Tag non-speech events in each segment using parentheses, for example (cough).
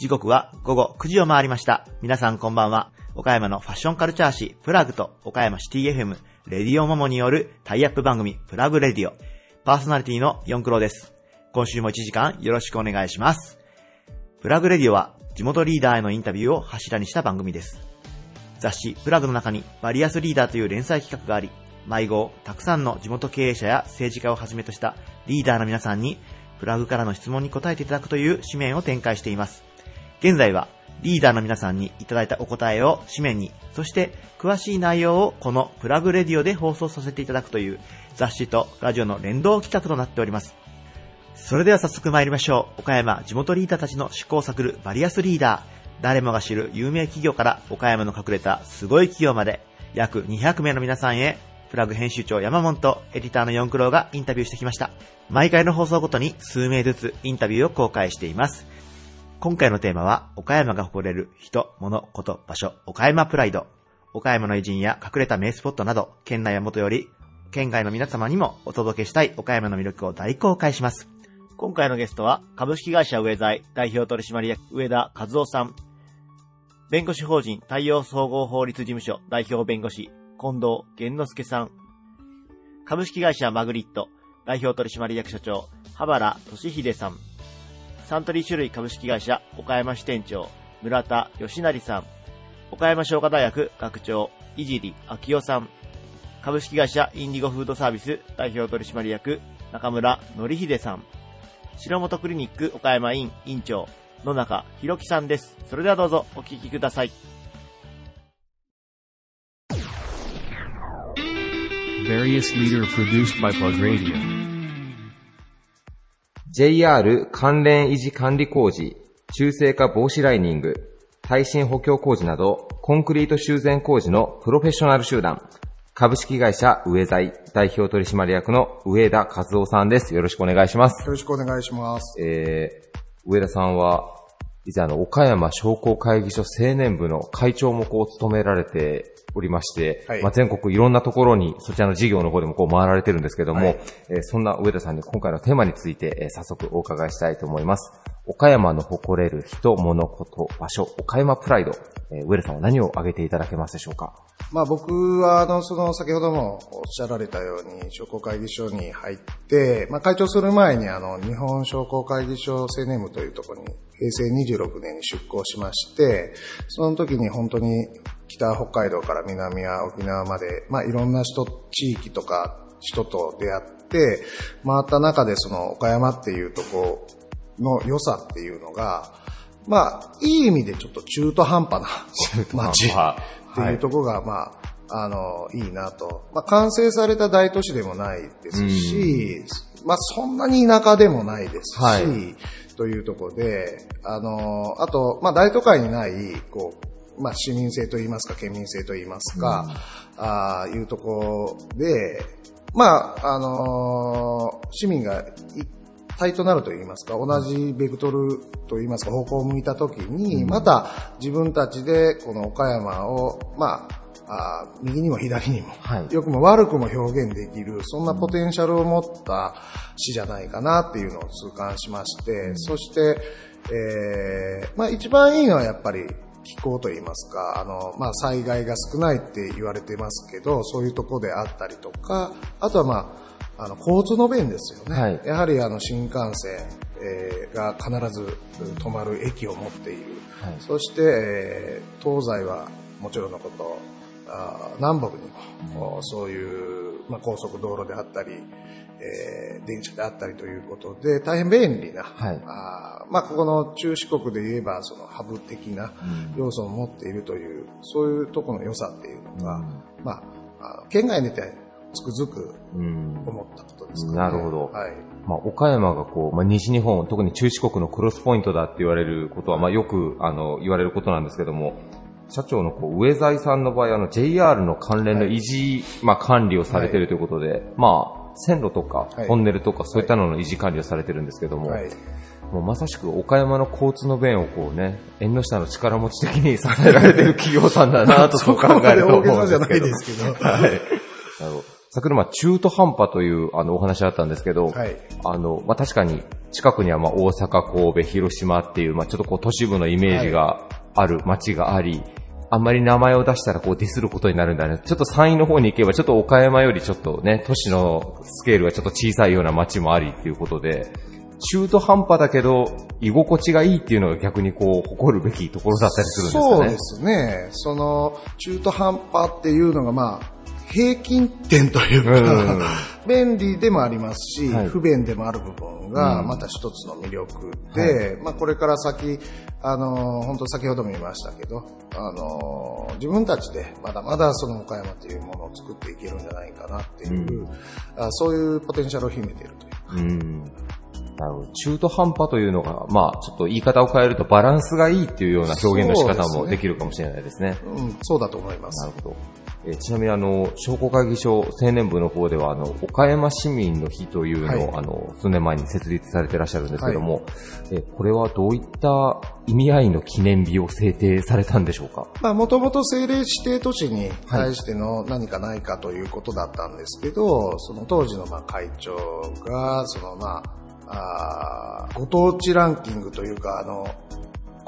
時刻は午後9時を回りました。皆さんこんばんは。岡山のファッションカルチャー誌プラグと岡山シティ FM レディオモモによるタイアップ番組プラグレディオ。パーソナリティのヨンクロです。今週も1時間よろしくお願いします。プラグレディオは地元リーダーへのインタビューを柱にした番組です。雑誌プラグの中にバリアスリーダーという連載企画があり、迷子、たくさんの地元経営者や政治家をはじめとしたリーダーの皆さんにプラグからの質問に答えていただくという紙面を展開しています。現在はリーダーの皆さんにいただいたお答えを紙面に、そして詳しい内容をこのプラグレディオで放送させていただくという雑誌とラジオの連動企画となっております。それでは早速参りましょう。岡山地元リーダーたちの試行錯るバリアスリーダー。誰もが知る有名企業から岡山の隠れたすごい企業まで約200名の皆さんへプラグ編集長山本とエディターの四九郎がインタビューしてきました。毎回の放送ごとに数名ずつインタビューを公開しています。今回のテーマは、岡山が誇れる人、物、こと、場所、岡山プライド。岡山の偉人や隠れた名スポットなど、県内はもとより、県外の皆様にもお届けしたい岡山の魅力を大公開します。今回のゲストは、株式会社上財代表取締役上田和夫さん。弁護士法人太陽総合法律事務所代表弁護士近藤玄之介さん。株式会社マグリット代表取締役社長羽原俊秀さん。サントリー種類株式会社岡山支店長村田義成さん。岡山商科大学学長井尻昭夫さん。株式会社インディゴフードサービス代表取締役中村則秀さん。白本クリニック岡山院院長野中博樹さんです。それではどうぞお聞きください。Various leader produced by Plug Radio. JR 関連維持管理工事、中性化防止ライニング、耐震補強工事など、コンクリート修繕工事のプロフェッショナル集団、株式会社上財代表取締役の上田和夫さんです。よろしくお願いします。よろしくお願いします。えー、上田さんは、以前あの、岡山商工会議所青年部の会長もこう務められておりまして、はいまあ、全国いろんなところにそちらの事業の方でもこう回られてるんですけども、はいえーそんな上田さんに今回のテーマについて、えー早速お伺いしたいと思います。岡山の誇れる人、物、こと、場所、岡山プライド。えー上田さんは何を挙げていただけますでしょうか？まあ僕は、あの、その、先ほどもおっしゃられたように、商工会議所に入って、まあ会長する前に、あの、日本商工会議所青年部というところに、平成26年に出向しまして、その時に本当に北北海道から南は沖縄まで、まあいろんな人、地域とか人と出会って、回った中でその岡山っていうとこの良さっていうのが、まあ、いい意味でちょっと中途半端な街っていうところが、まあ、あの、いいなと。まあ、完成された大都市でもないですし、まあ、そんなに田舎でもないですし、はいというところで、あの、あと、まあ、大都会にない、こう、まあ、市民性といいますか、県民性といいますか、ああいうところで、まあ、あの市民が一体となると言いますか、同じベクトルと言いますか、方向を向いたときに、また自分たちでこの岡山を、まあ、あー右にも左にも、はい。良くも悪くも表現できる、そんなポテンシャルを持った市じゃないかなっていうのを痛感しまして、そして、えーまあ一番いいのはやっぱり気候といいますか、あの、まあ災害が少ないって言われてますけど、そういうところであったりとか、あとはまあ、あの、交通の便ですよね。はい。やはりあの、新幹線、えーが必ず止まる駅を持っている。はい。そして、えー東西はもちろんのこと、あー南北にも、そういう、まあ、高速道路であったり、えー電車であったりということで、大変便利な、はい。あーまあ、ここの中四国で言えば、そのハブ的な要素を持っているという、そういうところの良さっていうのが、まあ、あ県外に出てつくづくうん。思ったことですかね。なるほど。はい。まあ、岡山がこう、まあ、西日本、特に中四国のクロスポイントだって言われることは、まあ、よく、あの、言われることなんですけども、社長のこう、上財さんの場合、あの、JR の関連の維持、まあ、管理をされているということで、まあ、線路とかはいトンネルとかそういったのの維持管理をされてるんですけども、はい。もうまさしく岡山の交通の便をこうね、縁の下の力持ち的に支えられてる企業さんだなとそう考えると思うんですけど。じゃないですけど。はい。なるほど。先ほどまあ中途半端というあのお話あったんですけど、はい。あの、まあ、確かに近くにはまあ大阪、神戸、広島っていう、まあ、ちょっとこう都市部のイメージがある街があり、あんまり名前を出したらこうディスることになるんだね。ちょっと山陰の方に行けば、ちょっと岡山よりちょっとね、都市のスケールがちょっと小さいような街もありっていうことで、中途半端だけど、居心地がいいっていうのが逆にこう、誇るべきところだったりするんですかね。そうですね。その、中途半端っていうのが、まあ、平均点というか、うん便利でもありますし、はい不便でもある部分が、うんまた一つの魅力で、まあこれから先、あの、本当先ほども言いましたけど、あの、自分たちでまだまだその岡山というものを作っていけるんじゃないかなっていう、あそういうポテンシャルを秘めているという。うん。なるほど。中途半端というのが、まあ、ちょっと言い方を変えるとバランスがいいっていうような表現の仕方もできるかもしれないですね。うん、そうだと思います。なるほど。えーちなみにあの、商工会議所青年部の方では、あの、岡山市民の日というのを、はい。あの、数年前に設立されてらっしゃるんですけども、えーこれはどういった意味合いの記念日を制定されたんでしょうか？まあ、もともと政令指定都市に対しての何かないかということだったんですけど、その当時のまあ会長が、そのまあ、あーご当地ランキングというか、あの、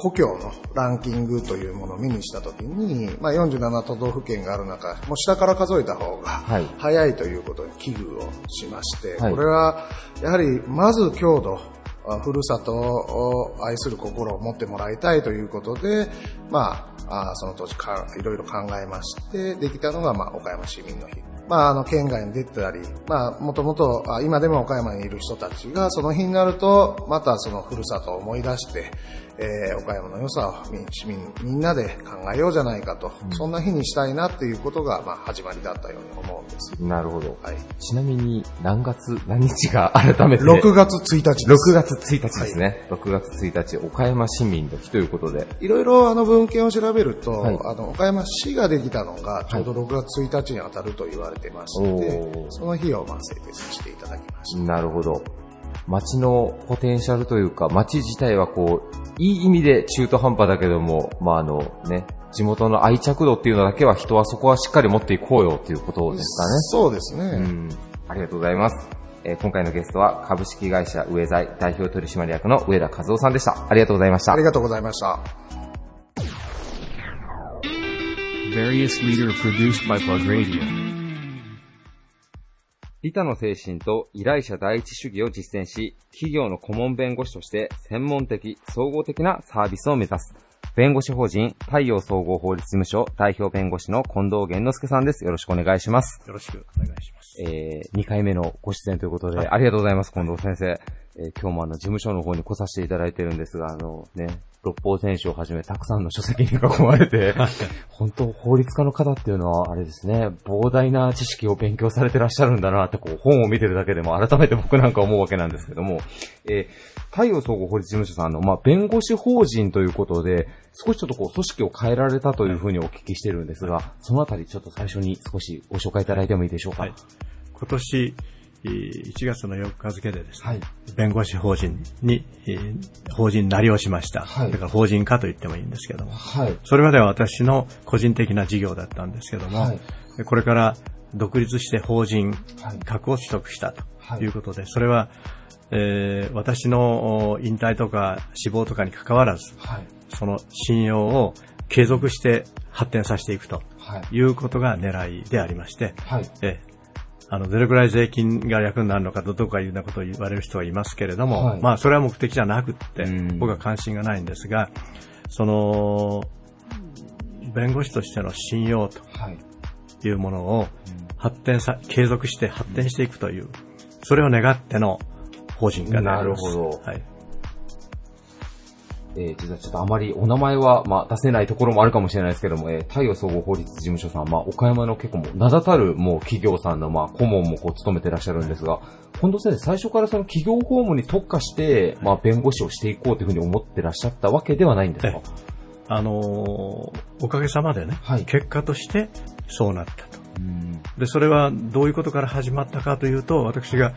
故郷のランキングというものを目にしたときに、まあ、47都道府県がある中、もう下から数えた方がはい早いということに危惧をしまして、はいこれはやはりまず郷土、あふるさとを愛する心を持ってもらいたいということで、まあ、あその当時かいろいろ考えまして、できたのが、まあ、岡山市民の日。まあ、あの、県外に出てたり、まあ、もともと、あ今でも岡山にいる人たちが、その日になると、またそのふるさとを思い出して、えー岡山の良さをみ市民みんなで考えようじゃないかと、そんな日にしたいなっていうことが、まあ、始まりだったように思うんです。なるほど。はい。ちなみに、何月、何日が (laughs) 改めて。6月1日です。6月1日ですね。6月1日、岡山市民の日ということで。いろいろあの文献を調べると、はいあの岡山市ができたのがちょうど6月1日に当たると言われてまして、おーその日をまあ制定させていただきました。なるほど。街のポテンシャルというか、街自体はこう、いい意味で中途半端だけども、まああのね、地元の愛着度っていうのだけは人はそこはしっかり持っていこうよっていうことですかね。そうですね。うん。ありがとうございます。えー今回のゲストは株式会社上財代表取締役の上田和夫さんでした。ありがとうございましたあり。がとうございました。Various leader produced by Plug Radio. 利他の精神と依頼者第一主義を実践し、企業の顧問弁護士として専門的、総合的なサービスを目指す。弁護士法人太陽総合法律事務所代表弁護士の近藤源之助さんです。よろしくお願いします。よろしくお願いします。えー、2回目のご出演ということで、ありがとうございます、近藤先生。えー今日もあの、事務所の方に来させていただいてるんですが、あのね、六法全書をはじめたくさんの書籍に囲まれて、(laughs) 本当法律家の方っていうのは、あれですね、膨大な知識を勉強されてらっしゃるんだなって、こう、本を見てるだけでも改めて僕なんか思うわけなんですけども、えー太陽総合法律事務所さんの、まあ、弁護士法人ということで、少しちょっとこう、組織を変えられたというふうにお聞きしてるんですが、そのあたりちょっと最初に少しご紹介いただいてもいいでしょうか？はい。今年えー1月の4日付でですね、はい弁護士法人に、えー法人になりをしました。はいだから法人化と言ってもいいんですけども、はい。それまでは私の個人的な事業だったんですけども、はいこれから独立して法人はい格を取得したはいということで、それは、えー私のお引退とか死亡とかに関わらず、はい。その信用を継続して発展させていくとはい。いうことが狙いでありまして、はい。ええあの、どれくらい税金が役になるのかとかいうようなことを言われる人はいますけれども、はいまあ、それは目的じゃなくってうん、僕は関心がないんですが、その、弁護士としての信用とはい。いうものを発展さ、継続して発展していくという、それを願っての法人化であります。なるほどはい。えー実はちょっとあまりお名前は、まあ、出せないところもあるかもしれないですけども、えー太陽総合法律事務所さん、まあ、岡山の結構もう名だたるもう企業さんの、まあ、顧問もこう務めてらっしゃるんですが、近藤先生、最初からその企業法務に特化して、まあ、弁護士をしていこうというふうに思ってらっしゃったわけではないんですか？え。あのーおかげさまでね、はい。結果としてそうなったと。うん。で、それはどういうことから始まったかというと、私が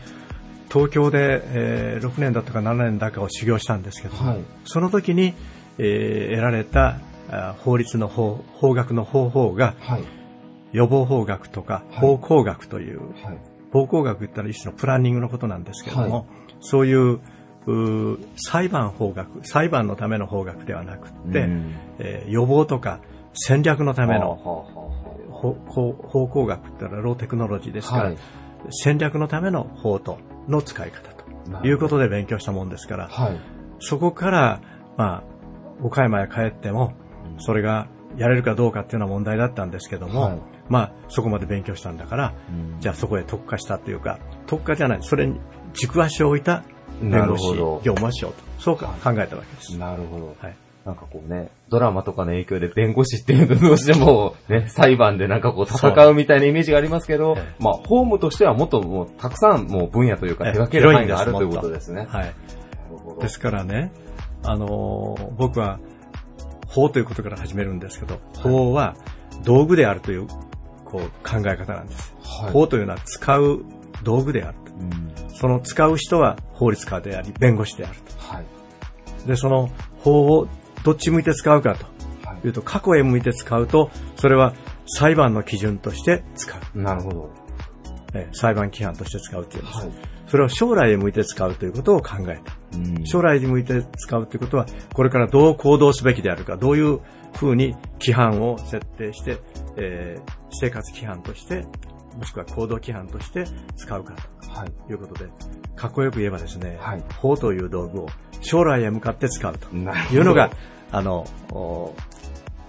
東京で、えー6年だったか7年だかを修行したんですけど、はい。その時に、えー得られたあ法律の方、法学の方法が、はい。予防法学とかはい方向学という、はい。方向学言ったら一種のプランニングのことなんですけれども、そういう裁判法学、裁判のための法学ではなくって、うんえー予防とか戦略のためのはあはあは方向学って言ったらローテクノロジーですから、はい戦略のための法との使い方ということで勉強したもんですから、あはい。そこから、まあ、岡山へ帰っても、それがやれるかどうかっていうのは問題だったんですけども、はいまあ、そこまで勉強したんだから、うんじゃあそこへ特化したというか、特化じゃない、それに軸足を置いたな弁護士業務をしようと。そうか考えたわけです。なるほど。はい。なんかこうね、ドラマとかの影響で弁護士っていうとどうしてもね、(laughs) 裁判でなんかこう戦うみたいなイメージがありますけどええ、まあ、法務としてはもっともうたくさんもう分野というかええ手掛ける範囲があるということですね。はい。ですからね、あのー僕は法ということから始めるんですけど、法は道具であるというこう考え方なんです。はい法というのは使う道具であると。うんその使う人は法律家であり、弁護士であるはい。と。で、その法をどっち向いて使うかとはいいうと、過去へ向いて使うと、それは裁判の基準として使う。なるほど。え裁判規範として使うというんです。はい。それを将来へ向いて使うということを考えた。うん将来に向いて使うということは、これからどう行動すべきであるか、どういうふうに規範を設定して、えー生活規範として、もしくは行動規範として使うかはい。ということで、かっこよく言えばですね、はい法という道具を将来へ向かって使うというのが、あの、お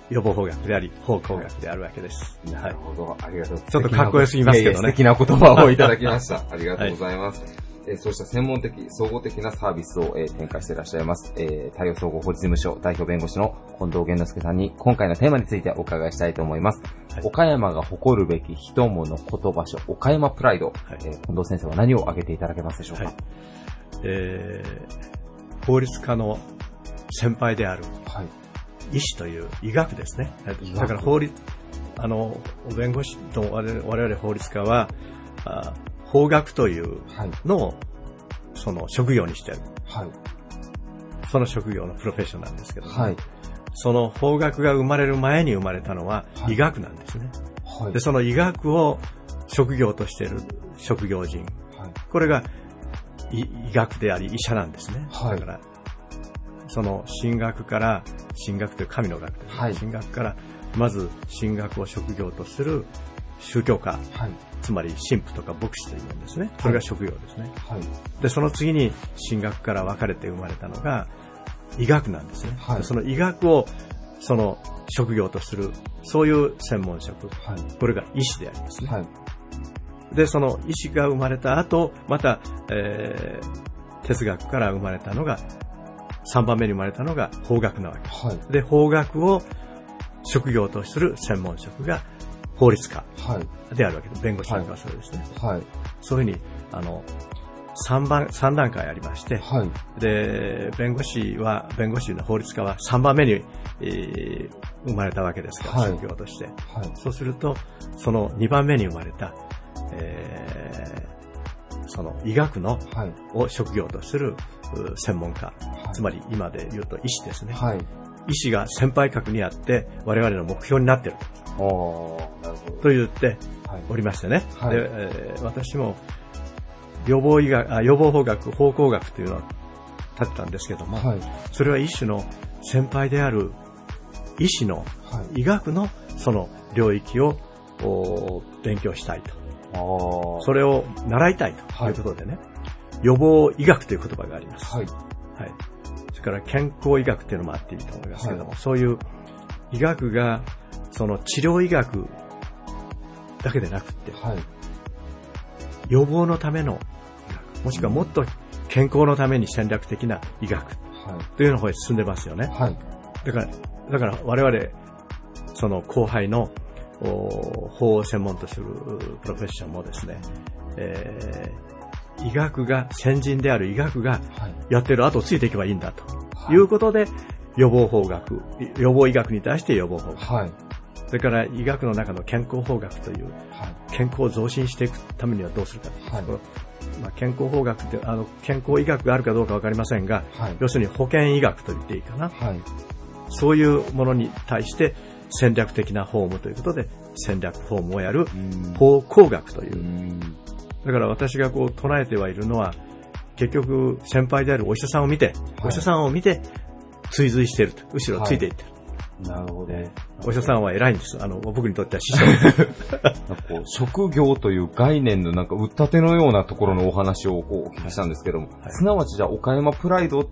予防法学であり、方向学であるわけです。なるほど。ありがとうございます。ちょっとかっこよすぎますけどね素敵な言葉をいただきました。ありがとうございます。えーそうした専門的、総合的なサービスを、えー展開していらっしゃいます、えー、太陽総合法律事務所代表弁護士の近藤源之介さんに今回のテーマについてお伺いしたいと思います。はい岡山が誇るべき人物言葉書、岡山プライド、はいえー近藤先生は何を挙げていただけますでしょうか、はいえー法律家の先輩であるはい。医師という医学ですね。だから法律、あの、弁護士と我々我々法律家は、あ法学というはい。のを、その職業にしてる。はい。その職業のプロフェッションなんですけど、はい。その法学が生まれる前に生まれたのははい医学なんですね。はい。で、その医学を職業としている職業人。はい。これが医医学であり医者なんですね。はいだから、その神学から、神学という神の学はい神学から、まず神学を職業とする宗教家、はい。つまり神父とか牧師というものですね。それが職業ですね。はい。で、その次に神学から分かれて生まれたのが医学なんですね。はいでその医学をその職業とする、そういう専門職。はい。これが医師でありますね。はい。で、その医師が生まれた後、また、えー、哲学から生まれたのが、3番目に生まれたのが法学なわけではい。す。で、法学を職業とする専門職が法律家はい。であるわけです。弁護士なんかはそうですね。はい。そういうふうに、あの、3番、三段階ありまして、はい。で、弁護士は、弁護士の法律家は3番目に、えー生まれたわけですから、はい職業として。はい。そうすると、その2番目に生まれた、えーその医学の、はい。を職業とするう専門家、はいつまり今で言うと医師ですね。はい。医師が先輩格にあって、我々の目標になっている。と言ってはい。おりましてね。はいでえー私も予防医学あ、予防法学、方向学というのを立てたんですけども、はい。それは一種の先輩である医師のはい。医学のその領域をお勉強したいと。それを習いたいということでね、予防医学という言葉があります。はい。はい。それから健康医学っていうのもあっていいと思いますけれども、そういう医学が、その治療医学だけでなくって、はい。予防のための医学、もしくはもっと健康のために戦略的な医学はというの方へ進んでますよね。い。はい。だから、だから我々、その後輩のお法を専門とするプロフェッションもですね、えー医学が、先人である医学がはい。やってる後をついていけばいいんだとはいいうことで、予防法学、予防医学に対して予防法学、はい。それから医学の中の健康法学というはい。健康を増進していくためにはどうするかというはいこのまあ、健康法学ってあの健康医学があるかどうかわかりませんが、はい。要するに保健医学と言っていいかな。はい。そういうものに対して、戦略的な法務ということで、戦略法務をやるうん法工学というう。んだから私がこう唱えてはいるのは、結局先輩であるお医者さんを見て、お医者さんを見て追随していると。後ろついていってる。なるほど。ねお医者さんは偉いんです。あの、僕にとっては師匠。(laughs) なんかこう、職業という概念のなんか、打ったてのようなところのお話をこうお聞きしたんですけども、すなわちじゃあ、岡山プライドって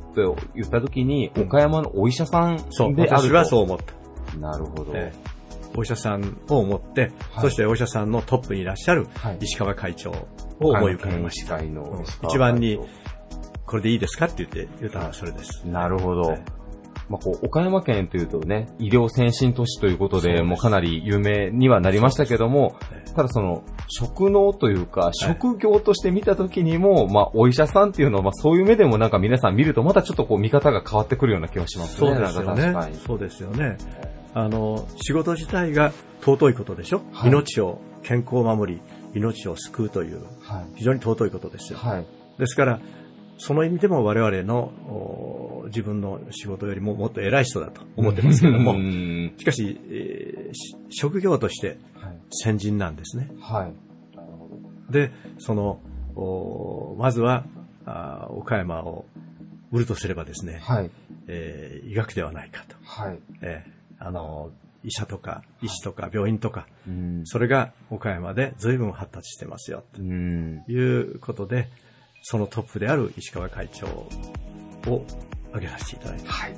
言った時に、岡山のお医者さんそう、であると。私はそう思った。なるほど。ええお医者さんを思って、はいそしてお医者さんのトップにいらっしゃるはい石川会長を思い浮かべました。会のうん石川一番に会これでいいですかって言って言ったのはそれです。長なるほど。はいまあ、こう、岡山県というとね、医療先進都市ということで、もうかなり有名にはなりましたけどもただその、職能というか、職業として見たときにも、まあ、お医者さんっていうのは、まあ、そういう目でもなんか皆さん見ると、またちょっとこう、見方が変わってくるような気がしますね。そうですよね。そうですよね。あの、仕事自体が尊いことでしょ、はい命を、健康を守り、命を救うという、はい。非常に尊いことですよ。はい。ですから、その意味でも我々のお自分の仕事よりももっと偉い人だと思ってますけどうも、んしかし、えーし職業としてはい。先人なんですね。はい。で、その、おまずは、あー岡山を売るとすればですね、はい。えー医学ではないかと。はい。えーあの、医者とか、医師とか病院とか、うん。それが岡山で随分発達してますよ、うん。ということで、そのトップである石川会長を挙げさせていただいて、はい。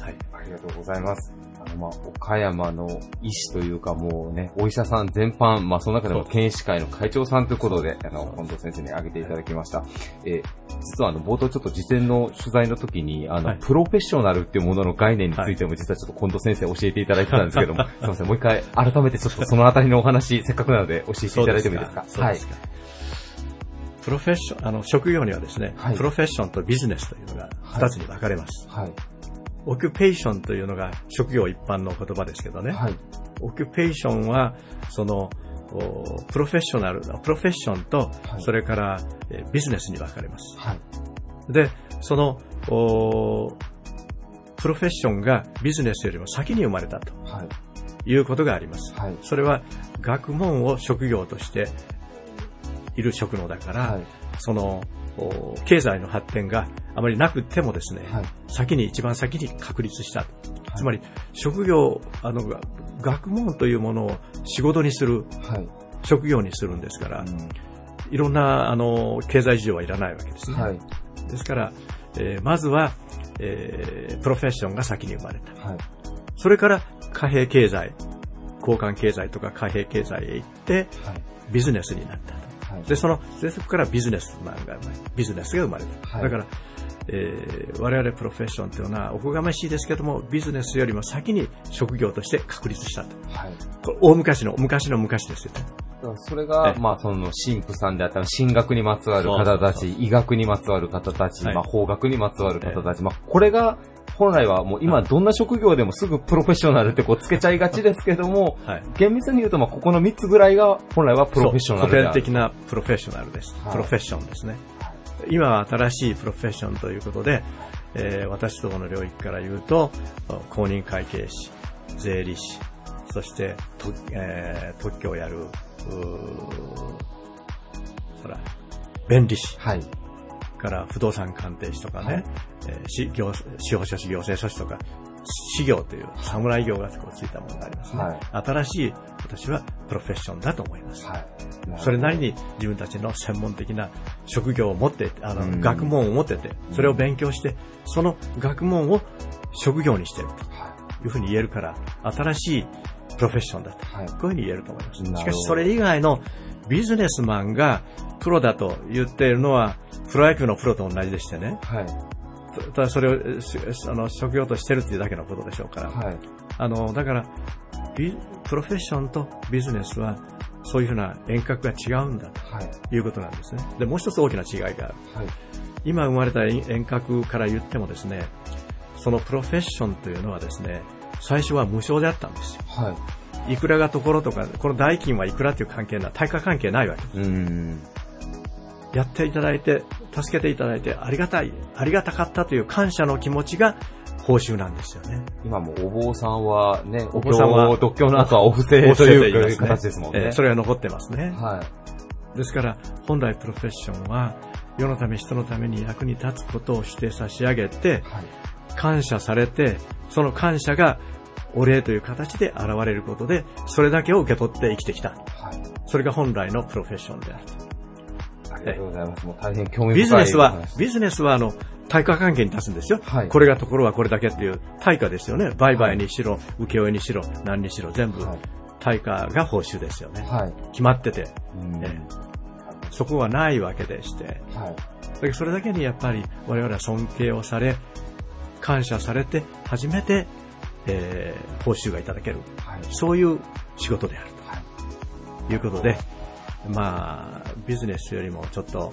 はい。ありがとうございます。まあ、岡山の医師というかもうね、お医者さん全般、まあ、その中でもそう。県医師会の会長さんということで、あの、近藤先生に挙げていただきました。えー実はあの、冒頭ちょっと事前の取材の時に、あの、はい。プロフェッショナルっていうものの概念についても実はちょっと近藤先生教えていただいてたんですけども、(laughs) すいません、もう一回改めてちょっとそのあたりのお話、せっかくなので教えていただいてもいいですか？すか。プロフェッション、あの、職業にはですね、はいプロフェッションとビジネスというのが二つに分かれます。はい。オキュペーションというのが職業一般の言葉ですけどね、はい。オキュペーションは、その、おプロフェッショナル、プロフェッションと、はいそれから、えービジネスに分かれます。はい。で、その、おプロフェッションがビジネスよりも先に生まれたとはい。いうことがあります。はい。それは学問を職業としている職能だから、はい。その、お経済の発展があまりなくてもですね、はい。先に、一番先に確立した。つまり、職業、あの、が学問というものを仕事にする、はい。職業にするんですから、ういろんな、あの、経済事情はいらないわけですね。んはい。ですから、えーまずは、えープロフェッションが先に生まれた。はい。それから、貨幣経済、交換経済とか貨幣経済へ行って、はい。ビジネスになったと。はい。で、その、でそこからビジネスが生まれ、ビジネスが生まれた。はいだから、えー我々プロフェッションというのは、おこがましいですけども、ビジネスよりも先に職業として確立したと。はい。これ大昔の、昔の昔ですよそれが、ええまあ、その、神父さんであったら、神学にまつわる方たち、医学にまつわる方たち、はいまあ、法学にまつわる方たち、まあ、これが、本来はもう今どんな職業でもすぐプロフェッショナルってこうつけちゃいがちですけども、はい。厳密に言うとまあここの3つぐらいが本来はプロフェッショナル古典的なプロフェッショナルです。はいプロフェッションですね。今は新しいプロフェッションということで、えー私どもの領域から言うと、公認会計士、税理士、そして、とえー特許をやる、うーそら、弁理士はい。から不動産鑑定士とかね、えーし行司法書士、行政書士とか、司業という侍業がこうついたものがありますね。はい新しい、私はプロフェッションだと思います。はい。それなりに自分たちの専門的な職業を持って、あの、うん学問を持ってて、それを勉強して、その学問を職業にしているというふうに言えるから、新しいプロフェッションだと。はい。こういうふうに言えると思います。しかしそれ以外のビジネスマンがプロだと言っているのは、プロ野球のプロと同じでしてね。はい。ただそれをしあの職業としてるっていうだけのことでしょうから。はい。あの、だから、ビプロフェッションとビジネスは、そういうふうな遠隔が違うんだはい。ということなんですね。で、もう一つ大きな違いがある。はい。今生まれた遠隔から言ってもですね、そのプロフェッションというのはですね、最初は無償であったんですよ。はい。いくらがところとか、この代金はいくらっていう関係な、対価関係ないわけ。うーん。やっていただいて、助けていただいて、ありがたい、ありがたかったという感謝の気持ちが報酬なんですよね。今もお坊さんはね、お坊さんは経、独協の後はお布施という形ですもんね。それが残ってますね。はい。ですから、本来プロフェッションは、世のため人のために役に立つことをして差し上げて、感謝されて、その感謝がお礼という形で現れることで、それだけを受け取って生きてきた。それが本来のプロフェッションであると。ありがとうございます。もう大変興味深いビジネスは、ビジネスはあの、対価関係に立つんですよ。はいこれがところはこれだけっていう対価ですよね。売買にしろ、請負にしろ、何にしろ、全部はい対価が報酬ですよね。はい。決まってて、うんええそこはないわけでして。はい。それだけにやっぱり我々は尊敬をされ、感謝されて初めて、えー報酬がいただける。はい。そういう仕事であるはいということで、まあ、ビジネスよりもちょっと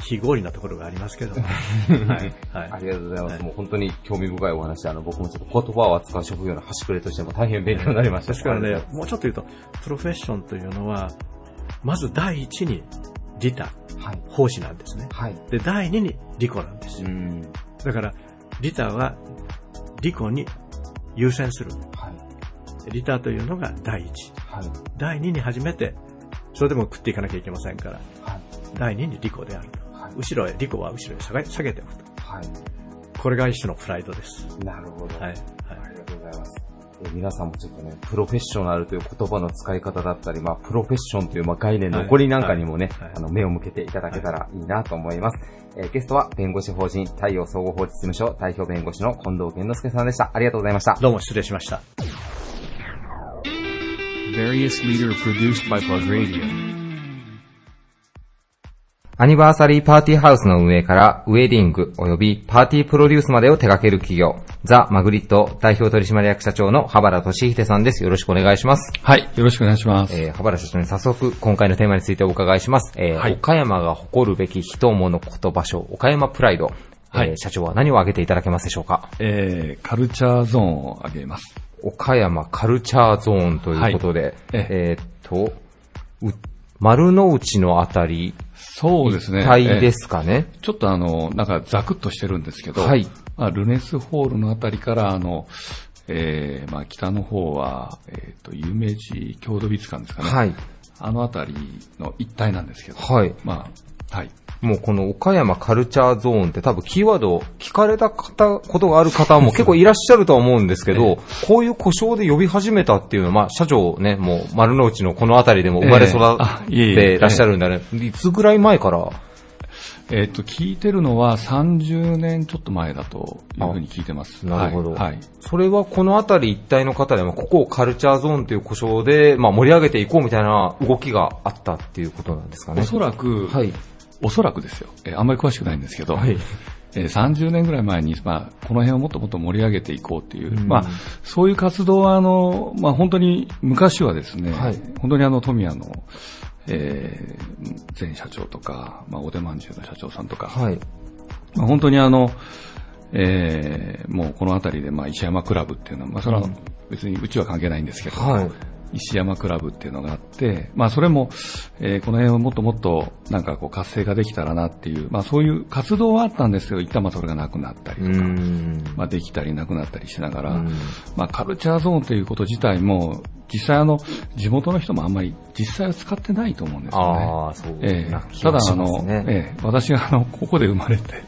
非合理なところがありますけども。(laughs) はい。はいありがとうございます。はいもう本当に興味深いお話で、あの、僕もちょっと言葉を扱う職業の端くれとしても大変勉強になりました。ですからね、もうちょっと言うと、プロフェッションというのは、まず第一に利他、はい。奉仕なんですね。はい。で、第二に利己なんですよ。ん。だから、利他は利己に優先する。はい。利他というのが第一。はい。第二に初めて、それでも食っていかなきゃいけませんから、はい。第二に利己であると。はい。後ろへ、利己は後ろへ下げ下げておくと。はい。これが一種のプライドです。なるほど。はい。はいありがとうございます。え皆さんもちょっとね、プロフェッショナルという言葉の使い方だったり、まあ、プロフェッションというまあ概念のはい残りなんかにもね、はいあの、目を向けていただけたらいいなと思います。えーゲストは、弁護士法人太陽総合法律事務所代表弁護士の近藤健之介さんでした。ありがとうございました。どうも失礼しました。アニバーサリーパーティーハウスの運営から、ウェディング及びパーティープロデュースまでを手掛ける企業、ザ・マグリット代表取締役社長の羽原俊秀さんです。よろしくお願いします。はい、よろしくお願いします。えー、羽原社長に早速、今回のテーマについてお伺いします。えーはい岡山が誇るべき人物こと場所、岡山プライド。えーはい社長は何を挙げていただけますでしょうか？えー、カルチャーゾーンを挙げます。岡山カルチャーゾーンということで、はいええーっと、う丸の内のあたり、そうですね。一帯でえすかね。ーちょっとあの、なんかザクッとしてるんですけど、はいまあ、ルネスホールのあたりから、あの、えー、まあ、北の方は、えっ、と、有名人郷土美術館ですかね。はい。あのあたりの一帯なんですけど、はい。まあ、はい。もうこの岡山カルチャーゾーンって多分キーワードを聞かれた方、ことがある方も結構いらっしゃるとは思うんですけど、こういう故障で呼び始めたっていうのは、まあ社長ね、もう丸の内のこの辺りでも生まれ育ってらっしゃるんだね。いつぐらい前から？えっ、と、聞いてるのは30年ちょっと前だというふうに聞いてます。なるほど。はい。はいそれはこの辺り一帯の方でも、ここをカルチャーゾーンという故障で、まあ盛り上げていこうみたいな動きがあったっていうことなんですかね。おそらく、はい。おそらくですよ。えーあんまり詳しくないんですけど、はい。えー30年ぐらい前に、まあ、この辺をもっともっと盛り上げていこうっていう、うんまあ、そういう活動は、あの、まあ、本当に昔はですね、はい本当にあの、富谷の、えー前社長とか、まあ、おでまんじゅうの社長さんとか、はい。まあ、本当にあの、えーもうこの辺りで、まあ、石山クラブっていうのは、まあ、それは別にうちは関係ないんですけど、はい。石山クラブっていうのがあって、まあそれも、えーこの辺をもっともっとなんかこう活性化できたらなっていう、まあそういう活動はあったんですけど、一旦まあそれがなくなったりうとか、ん。まあできたりなくなったりしながら、うんまあカルチャーゾーンということ自体も、実際あの、地元の人もあんまり実際は使ってないと思うんですよね。ああ、そうええな気ただあの。ええ私があの、ここで生まれて、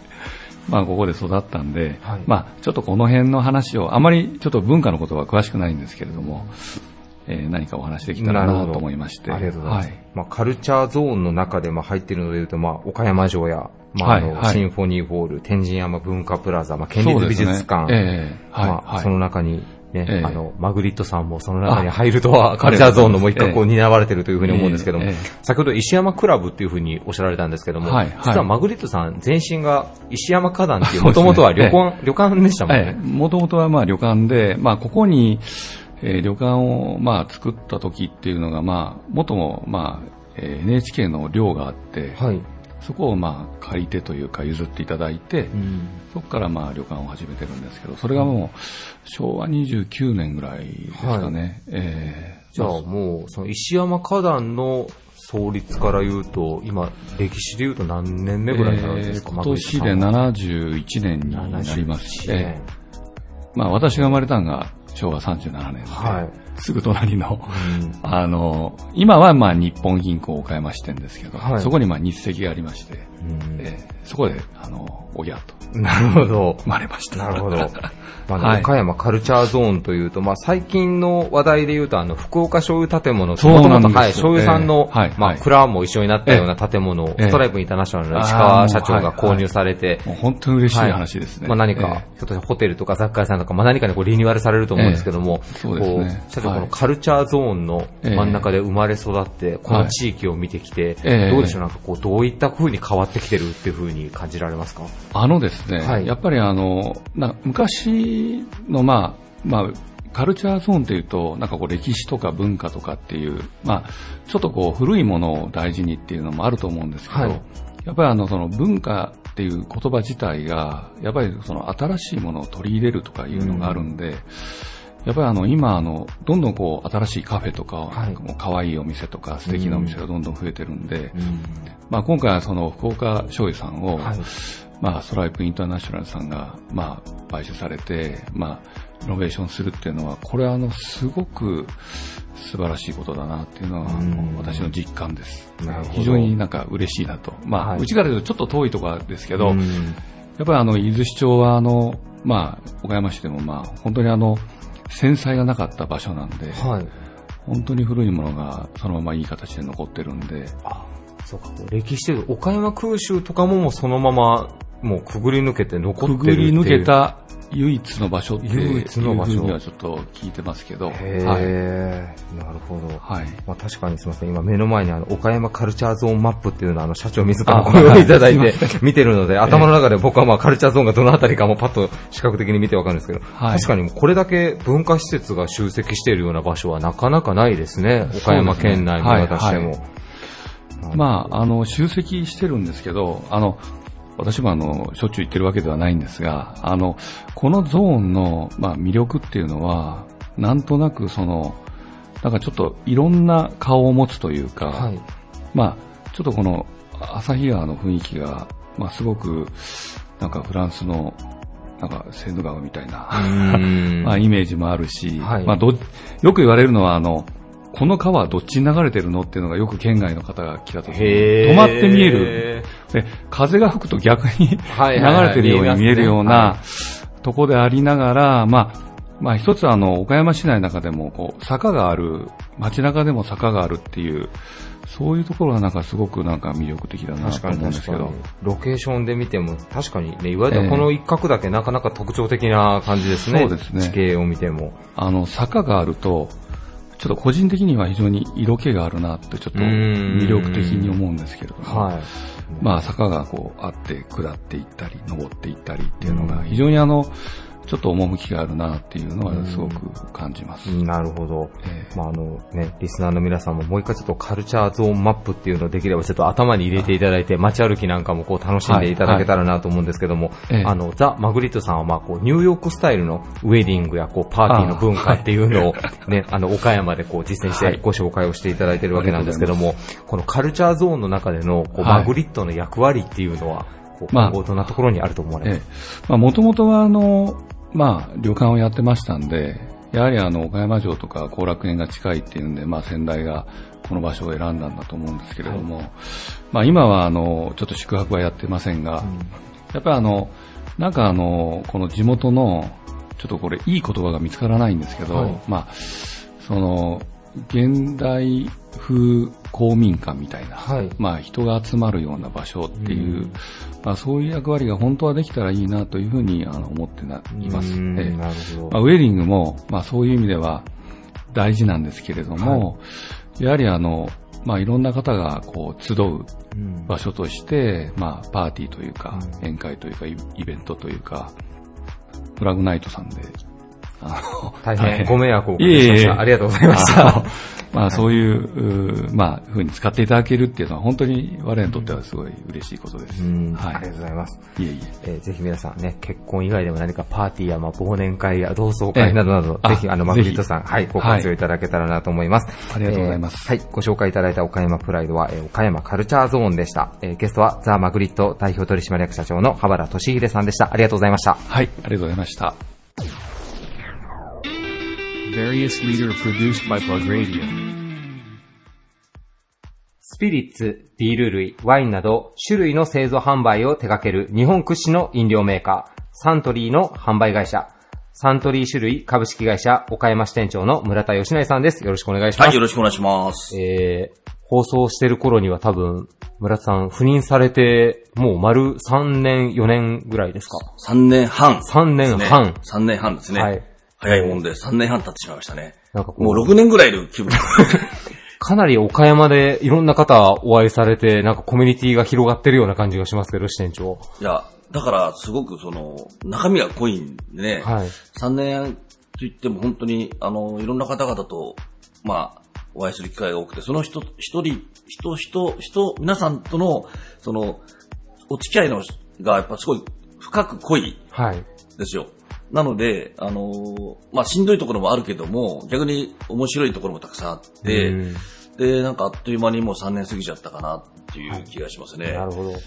まあここで育ったんで、はいまあちょっとこの辺の話を、あまりちょっと文化のことは詳しくないんですけれども、えー何かお話できたらなと思いまして。ありがとうございます。はい。まあ、カルチャーゾーンの中でまあ入っているので言うと、まあ、岡山城や、まあ、あの、はい。はいシンフォニーホール、天神山文化プラザ、まあ、県立美術館、そねええはいまあ、はいその中に、ね、ええ。あの、マグリットさんもその中に入るとは、カルチャーゾーンのもう一角を担われているというふうに思うんですけども、えええ先ほど石山クラブっていうふうにおっしゃられたんですけども、はいはい。実はマグリットさん全身が石山花壇っていう、もともとは旅館、旅館でしたもんね。ええ、もともとはまあ旅館で、まあここに、えー旅館をまあ作った時っていうのがまあ、元もまあ、えー NHK の寮があって、はい。そこをまあ借りてというか譲っていただいて、うん。そこからまあ旅館を始めてるんですけど、それがもう昭和29年ぐらいですかね。えーじゃあもう、その石山花壇の創立から言うと、今、歴史で言うと何年目ぐらいになるんですか、えー今年でマグリット71年になります。し、さんは71え年まあ私が生まれたのが昭和37年で、はい。すぐ隣の、うんあの、今はまあ日本銀行岡山支店ですけど、はいそこにまあ日赤がありまして、うん。えーそこで、あの、おぎゃーと。なるほど。生まれました。なるほど。(laughs) まあ岡山カルチャーゾーンというと、まあ、最近の話題で言うと、あの、福岡醤油建物、そうなんです元々はい、醤油さんの、まあ、ええはいはい。蔵も一緒になったような建物を、ええストライプインターナショナルの石あ川ー社長が購入されて、もう本当に嬉しい話ですね。まあ何か、ひょえっとホテルとか雑貨屋さんとか、まあ何かにこうリニューアルされると思うんですけども、そうですね。社長はい。このカルチャーゾーンの真ん中で生まれ育って、この地域を見てきて、ええ。どうでしょう、なんかこう、どういった風に変わってきてるっていう風に感じられますか？あのですね、はい。やっぱりあの、な昔のまあ、まあ、カルチャーゾーンというと、なんかこう歴史とか文化とかっていう、まあ、ちょっとこう古いものを大事にっていうのもあると思うんですけど、はい。やっぱりあのその文化っていう言葉自体が、やっぱりその新しいものを取り入れるとかいうのがあるんで、やっぱりあの今あの、どんどんこう新しいカフェとか、はい。もう可愛いお店とか素敵なお店がどんどん増えてるんで、うん。まあ今回はその福岡醤油さんを、はい。まあ、ストライプインターナショナルさんが、まあ、買収されて、まあ、イノベーションするっていうのは、これは、あの、すごく素晴らしいことだなっていうのは、あうんの私の実感です。非常になんか嬉しいなと。まあ、はい。うちから言うとちょっと遠いところですけど、うん。やっぱりあの、伊豆市長は、あの、まあ、岡山市でも、まあ、本当にあの、繊細がなかった場所なんで、はい。本当に古いものがそのままいい形で残ってるんで、あ、そうか。歴史で、岡山空襲とかももうそのまま、もうくぐり抜けて残ってるくぐっていう。り抜けた唯一の場所っていう唯一の場所ふうにはちょっと聞いてますけど、へはい。ー、なるほど。はい。まあ確かにすみません。今目の前にあの、岡山カルチャーゾーンマップっていうのをあの、社長自らあご用意いただいはいて見てるので、頭の中で僕はまあカルチャーゾーンがどのあたりかもパッと視覚的に見てわかるんですけど、はい確かにこれだけ文化施設が集積しているような場所はなかなかないですね。岡山県内見渡しても。はいまあ、あの、集積してるんですけど、あの、私もあの、しょっちゅう行ってるわけではないんですが、あの、このゾーンの、まあ、魅力っていうのは、なんとなくその、なんかちょっといろんな顔を持つというか、はい。まあ、ちょっとこの旭川の雰囲気が、まあ、すごく、なんかフランスの、なんかセーヌ川みたいな、(laughs) まあ、イメージもあるし、はいまあ、ど、よく言われるのは、あの、この川はどっちに流れてるのっていうのがよく県外の方が来た時に、止まって見える。で、風が吹くと逆にはいはいはい流れてるように見えるようなとこでありながら、まあ、まあ一つあの、岡山市内の中でも、こう、坂がある、街中でも坂があるっていう、そういうところがなんかすごくなんか魅力的だなと思うんですけど。。ロケーションで見ても確かにね、言われたらこの一角だけなかなか特徴的な感じですね。そうですね地形を見ても。あの、坂があると、ちょっと個人的には非常に色気があるなってちょっと魅力的に思うんですけれども。はい。まあ坂がこうあって下っていったり登っていったりっていうのがうん非常にあの、ちょっと趣があるなっていうのはすごく感じます。なるほど。ええ。まあ、あのね、リスナーの皆さんももう一回ちょっとカルチャーゾーンマップっていうのをできればちょっと頭に入れていただいて、街歩きなんかもこう楽しんでいただけたらなと思うんですけども、ええ。あの、ザ・マグリットさんはまあこうニューヨークスタイルのウェディングやこうパーティーの文化っていうのをね、あ。の、岡山でこう実践してご紹介をしていただいてるわけなんですけども、このカルチャーゾーンの中でのこうはい。マグリットの役割っていうのは、こうまあ。どんなところにあると思われます？ええ。まあ、もともとはあの、まあ、旅館をやってましたんで、やはりあの、岡山城とか後楽園が近いっていうんで、まあ、先代がこの場所を選んだんだと思うんですけれども、まあ、今はあの、ちょっと宿泊はやってませんが、やっぱりあの、なんかあの、この地元の、ちょっとこれいい言葉が見つからないんですけど、はい。まあ、その、現代風公民館みたいな、はい。まあ人が集まるような場所っていう、うん。まあそういう役割が本当はできたらいいなというふうにあの思ってないます。うんええ。なるほど。まあ、ウェディングも、まあそういう意味では大事なんですけれども、やはりあの、まあいろんな方がこう集ううん場所として、まあパーティーというか、うん。宴会というか、イイベントというか、フラグナイトさんで、大変ご迷惑をおかけしました。ありがとうございました。(laughs) まあそういう、まあ、ふうに使っていただけるっていうのは本当に我々にとってはすごい嬉しいことです。うんはいありがとうございます。いえいえ。えーぜひ皆さんね、結婚以外でも何かパーティーやまあ忘年会や同窓会などなど、ええぜひあの、あマグリットさん、はい、ご活用いただけたらなと思います。ありがとうございますえーはい、ご紹介いただいた岡山プライドは、えー岡山カルチャーゾーンでした。えーゲストはザ・マグリット代表取締役社長の羽原俊秀さんでした。ありがとうございました。はい、ありがとうございました。Various leader produced by Plug Radio. スピリッツ、ビール類、ワインなど種類の製造販売を手掛ける日本屈指の飲料メーカー、サントリーの販売会社、サントリー種類株式会社岡山支店長の村田義成さんです。よろしくお願いします。はい、よろしくお願いします。えー、放送してる頃には多分、村田さん、赴任されて、もう丸3年、4年ぐらいですか？3年半。3年半。3年半ですね。はい。早いもんで3年半経ってしまいましたね。なんかもう6年ぐらいいる気分。(laughs) かなり岡山でいろんな方お会いされて、なんかコミュニティが広がってるような感じがしますけど、支店長。いや、だからすごくその、中身が濃いんでね、はい。3年と言っても本当に、あの、いろんな方々と、まあ、お会いする機会が多くて、その人、一人、人、人、人、皆さんとの、その、お付き合いのがやっぱすごい深く濃いはい。ですよ。なので、あのーまあ、しんどいところもあるけども、逆に面白いところもたくさんあって、うんで、なんかあっという間にもう3年過ぎちゃったかなっていう気がしますね。なるほど。はい。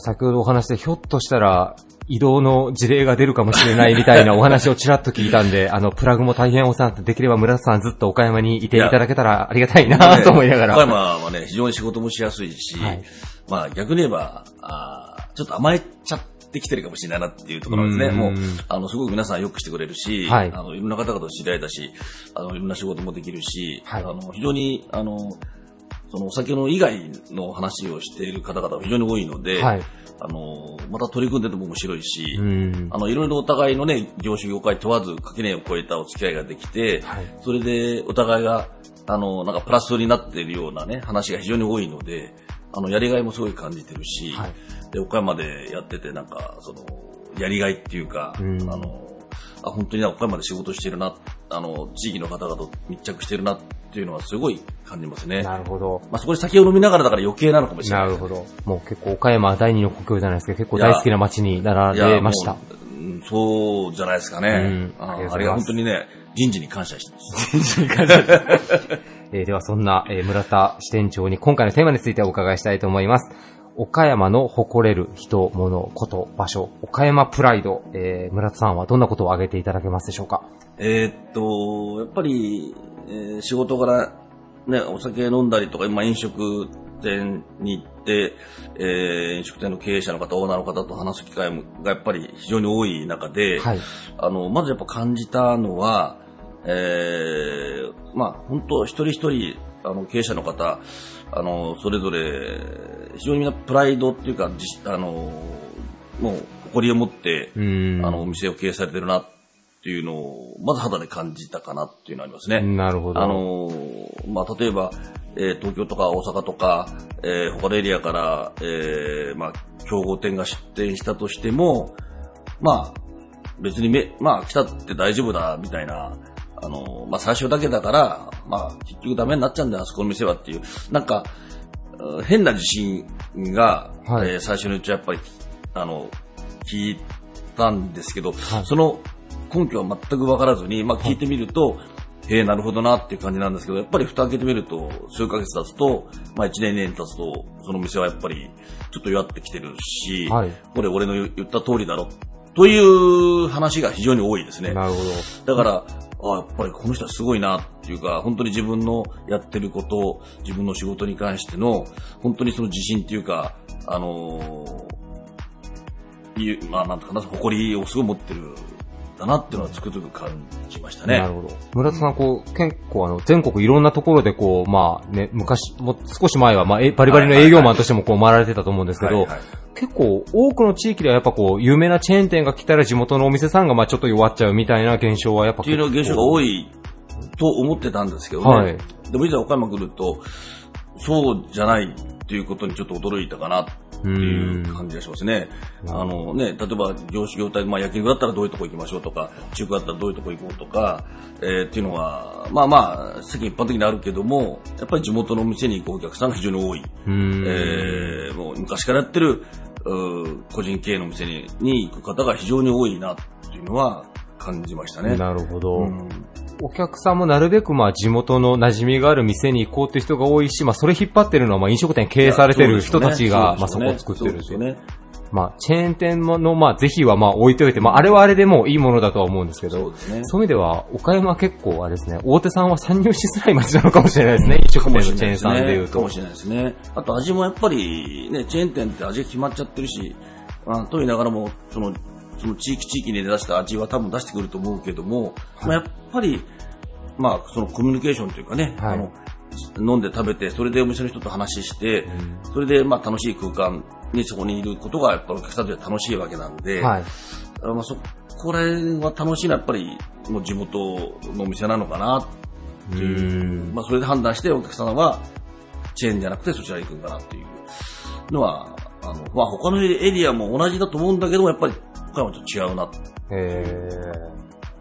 先ほどお話でひょっとしたら移動の事例が出るかもしれないみたいなお話をちらっと聞いたんで、(laughs) あの、プラグも大変お世話になって、できれば村田さんずっと岡山にいていただけたらありがたいなと思いながら。岡山はね、非常に仕事もしやすいし、はいまあ逆に言えば、あーちょっと甘えちゃってきてるかもしれないなっていうところなんですね。うんもう、あの、すごく皆さんよくしてくれるし、はいあの、いろんな方々と知り合いだし、あの、いろんな仕事もできるし、はいあの、非常に、あの、そのお酒の以外の話をしている方々が非常に多いので、はい。あの、また取り組んでても面白いし、うん。あの、いろいろお互いのね、業種業界問わず垣根を越えたお付き合いができて、はいそれでお互いが、あの、なんかプラスになっているようなね、話が非常に多いので、あの、やりがいもすごい感じてるし、はいで、岡山でやってて、なんか、その、やりがいっていうか、うんあの、あ、本当に岡山で仕事してるな、あの、地域の方々と密着してるなっていうのはすごい感じますね。なるほど。まあ、そこで酒を飲みながらだから余計なのかもしれな。ないるほど。もう結構岡山は第二の故郷じゃないですけど、結構大好きな街になられましたそうじゃないですかね。うんあありがとうございますあれが本当にね、人事に感謝してます。えーではそんな、えー村田支店長に今回のテーマについてお伺いしたいと思います。岡山の誇れる人、物、こと、場所、岡山プライド、えー村田さんはどんなことを挙げていただけますでしょうか？えーっと、やっぱり、えー仕事からね、お酒飲んだりとか、今飲食店に行って、えー飲食店の経営者の方、オーナーの方と話す機会もがやっぱり非常に多い中で、はい。あの、まずやっぱ感じたのは、えー、まあ、本当一人一人、あの、経営者の方、あの、それぞれ、非常にみんなプライドっていうか、じあの、もう、誇りを持って、うん。あの、お店を経営されてるなっていうのを、まず肌で感じたかなっていうのはありますね。なるほど。あの、まあ、例えば、えー東京とか大阪とか、えー他のエリアから、えーまあ、競合店が出店したとしても、まあ、別にめ、まあ、来たって大丈夫だ、みたいな、あの、まあ、最初だけだから、まあ、結局ダメになっちゃうんだよ、あそこの店はっていう、なんか、うん変な自信が、はい。えー最初のうちはやっぱり、あの、聞いたんですけど、その根拠は全くわからずに、まあ聞いてみると、ええなるほどなっていう感じなんですけど、やっぱり蓋開けてみると、数ヶ月経つと、まあ1年2年経つと、その店はやっぱりちょっと弱ってきてるし、はい。これ俺の言った通りだろ、という話が非常に多いですね。なるほど。だから、あやっぱりこの人はすごいなっていうか、本当に自分のやってること、自分の仕事に関しての、本当にその自信っていうか、あのーいうまあなんとかな、誇りをすごい持ってる、だなっていうのはつくづく感じましたね。なるほど。村田さん、こう、結構あの、全国いろんなところでこう、まあね、昔、もう少し前は、まあ、えバリバリの営業マンとしてもこう回られてたと思うんですけど、はいはい結構多くの地域ではやっぱこう、有名なチェーン店が来たら地元のお店さんがまあちょっと弱っちゃうみたいな現象はやっぱっていうの現象が多い。いと思ってたんですけどね。はいでもいざ岡山来ると、そうじゃないっていうことにちょっと驚いたかなっていう感じがしますね。あのね、例えば業種業態、まあ焼肉だったらどういうとこ行きましょうとか、中華だったらどういうとこ行こうとか、えーっていうのは、まあまあ、世間一般的にあるけども、やっぱり地元の店に行くお客さんが非常に多い。うん。えーもう昔からやってる、個人経営の店にに行く方が非常に多いなっていうのは感じましたね。なるほど。うんお客さんもなるべくまあ地元の馴染みがある店に行こうっていう人が多いし、まあそれ引っ張ってるのはまあ飲食店経営されてる人たちが、まあそこを作ってるそうですよね。まあ、チェーン店の、まあ、是非はまあ置いておいて、まあ、あれはあれでもいいものだとは思うんですけど、そうねそういう意味では、岡山は結構あれですね、大手さんは参入しづらい街なのかもしれないですね、飲食店のチェーンさんでいうとかも。しれないですね。あと味もやっぱりね、チェーン店って味が決まっちゃってるし、あと言いながらも、その、その地域地域で出した味は多分出してくると思うけども、まあやっぱり、まあそのコミュニケーションというかね、はい。あの、飲んで食べて、それでお店の人と話して、それでまあ楽しい空間にそこにいることがやっぱお客さんとは楽しいわけなんで、はい。あまあそこら辺は楽しいのはやっぱりもう地元のお店なのかなっていう、まあそれで判断してお客さんはチェーンじゃなくてそちらに行くんだなっていうのは、あの、まあ他のエリアも同じだと思うんだけども、やっぱり他はちょっと違うなってえ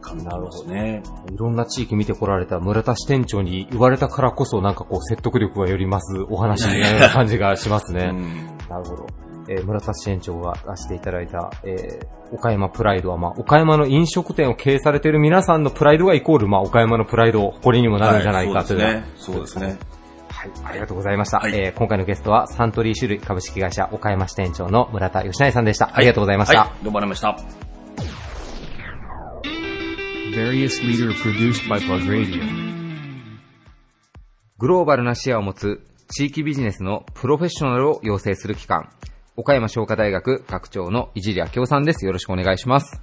感じますね。ー、いろんな地域見てこられた村田支店長に言われたからこそなんかこう説得力がよりますお話になるような感じがしますね。うんなるほど。えー村田支店長が出していただいた、えー岡山プライドは、まあ、岡山の飲食店を経営されている皆さんのプライドがイコール、まあ、岡山のプライド、誇りにもなるんじゃないかという。はいそうですね。はい、ありがとうございました。はいえー今回のゲストは、サントリー種類株式会社岡山支店長の村田義成さんでした。ありがとうございました。はい、どうもありがとうございました。グローバルな視野を持つ地域ビジネスのプロフェッショナルを養成する機関、岡山商科大学学長の井尻明夫さんです。よろしくお願いします。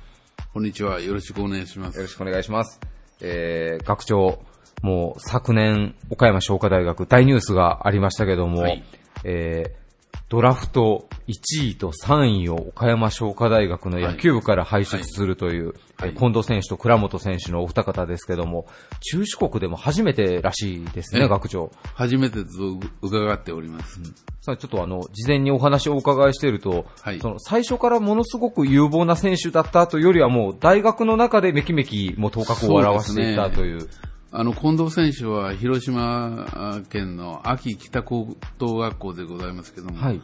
こんにちは。よろしくお願いします。よろしくお願いします。えー、学長、もう昨年、岡山商科大学大ニュースがありましたけども、はい。えー、ドラフト1位と3位を岡山商科大学の野球部から輩出するという、近藤選手と倉本選手のお二方ですけども、中四国でも初めてらしいですね、ね学長。初めてと伺っております。さあちょっとあの、事前にお話をお伺いしていると、はい。その最初からものすごく有望な選手だったというよりはもう大学の中でめきめきもう頭角を現していたという。あの、近藤選手は広島県の秋北高等学校でございますけども、はい。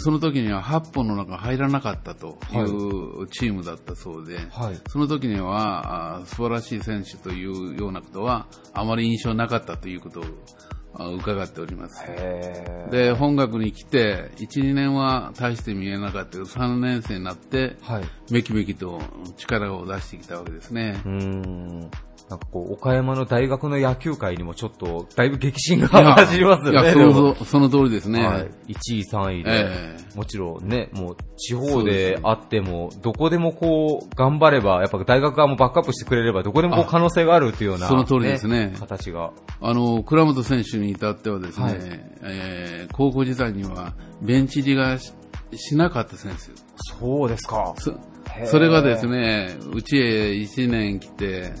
その時には8本の中に入らなかったというチームだったそうで、はいその時にはあ素晴らしい選手というようなことはあまり印象なかったということをあ伺っております。で、本学に来て、1、2年は大して見えなかったけど、3年生になって、はい。めきめきと力を出してきたわけですね。なんかこう、岡山の大学の野球界にもちょっと、だいぶ激震が走りますよね。いや、そのその通りですね。はい。1位、3位で、えもちろんね、もう地方であっても、どこでもこう、頑張れば、やっぱ大学側もバックアップしてくれれば、どこでもこうあ可能性があるっていうような、その通りですね形が。あの、倉本選手に至ってはですね、はいえー高校時代にはベンチ入りがししなかった選手。そうですか。そそれがですね、うちへ1年来て、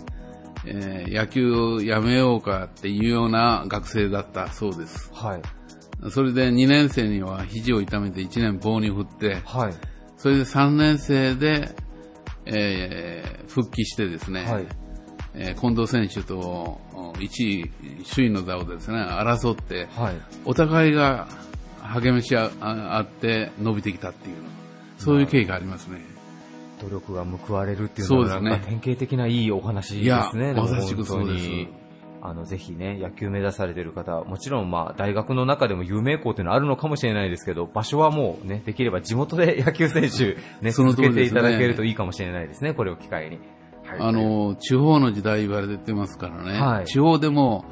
えー野球をやめようかっていうような学生だったそうです。はい。それで2年生には肘を痛めて1年棒に振って、はい。それで3年生で、えー復帰してですね、はい。えー近藤選手と1位、首位の座をですね、争って、はい。お互いが励ましああって伸びてきたっていう、そういう経緯がありますね。努力が報われるっていうのは、ね典型的ないいお話ですね。まさしくそうですあの、ぜひね、野球目指されてる方、もちろんまあ、大学の中でも有名校っていうのはあるのかもしれないですけど、場所はもうね、できれば地元で野球選手、ね、続けていただけるといいかもしれないですね、これを機会に。はいあ、の、地方の時代言われてますからね、はい地方でも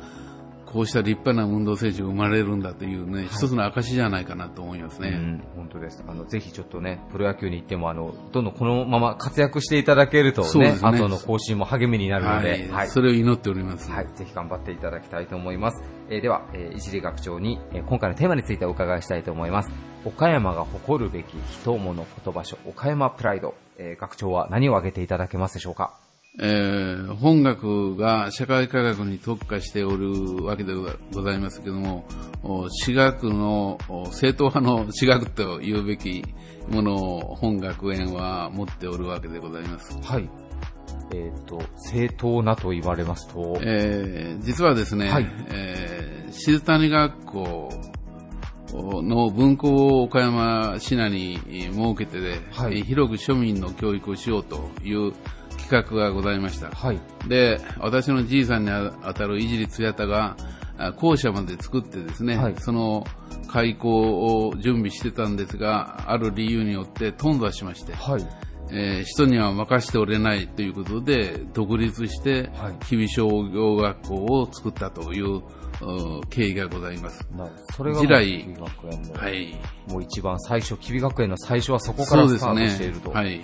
こうした立派な運動選手が生まれるんだというね、一つの証じゃないかなと思いますね。うん、本当です。あの、ぜひちょっとね、プロ野球に行っても、あの、どんどんこのまま活躍していただけるとね、ね後の更新も励みになるのはで、い、はい。それを祈っております。はい、ぜひ頑張っていただきたいと思います。えーでは、えー、石里学長に、えー今回のテーマについてお伺いしたいと思います。岡山が誇るべき人物言葉書、岡山プライド。えー学長は何を挙げていただけますでしょうか？えー本学が社会科学に特化しておるわけでございますけども、お私学の、お正統派の私学と言うべきものを本学園は持っておるわけでございます。はい。えっ、と、正当なと言われますと、えー実はですね、はいえー静谷学校の文校を岡山市内に設けてで、はいえー広く庶民の教育をしようという企画がございました。はい。で、私のじいさんにあたる井尻津太が、あ校舎まで作ってですね、はいその開校を準備してたんですが、ある理由によって頓挫しまして、はい。えー人には任せておれないということで、独立してはい、日々商業学校を作ったというう経緯がございます。なそれが、時代きび学園の、はい。もう一番最初、きび学園の最初はそこからスタートそうですねしていると。。はい。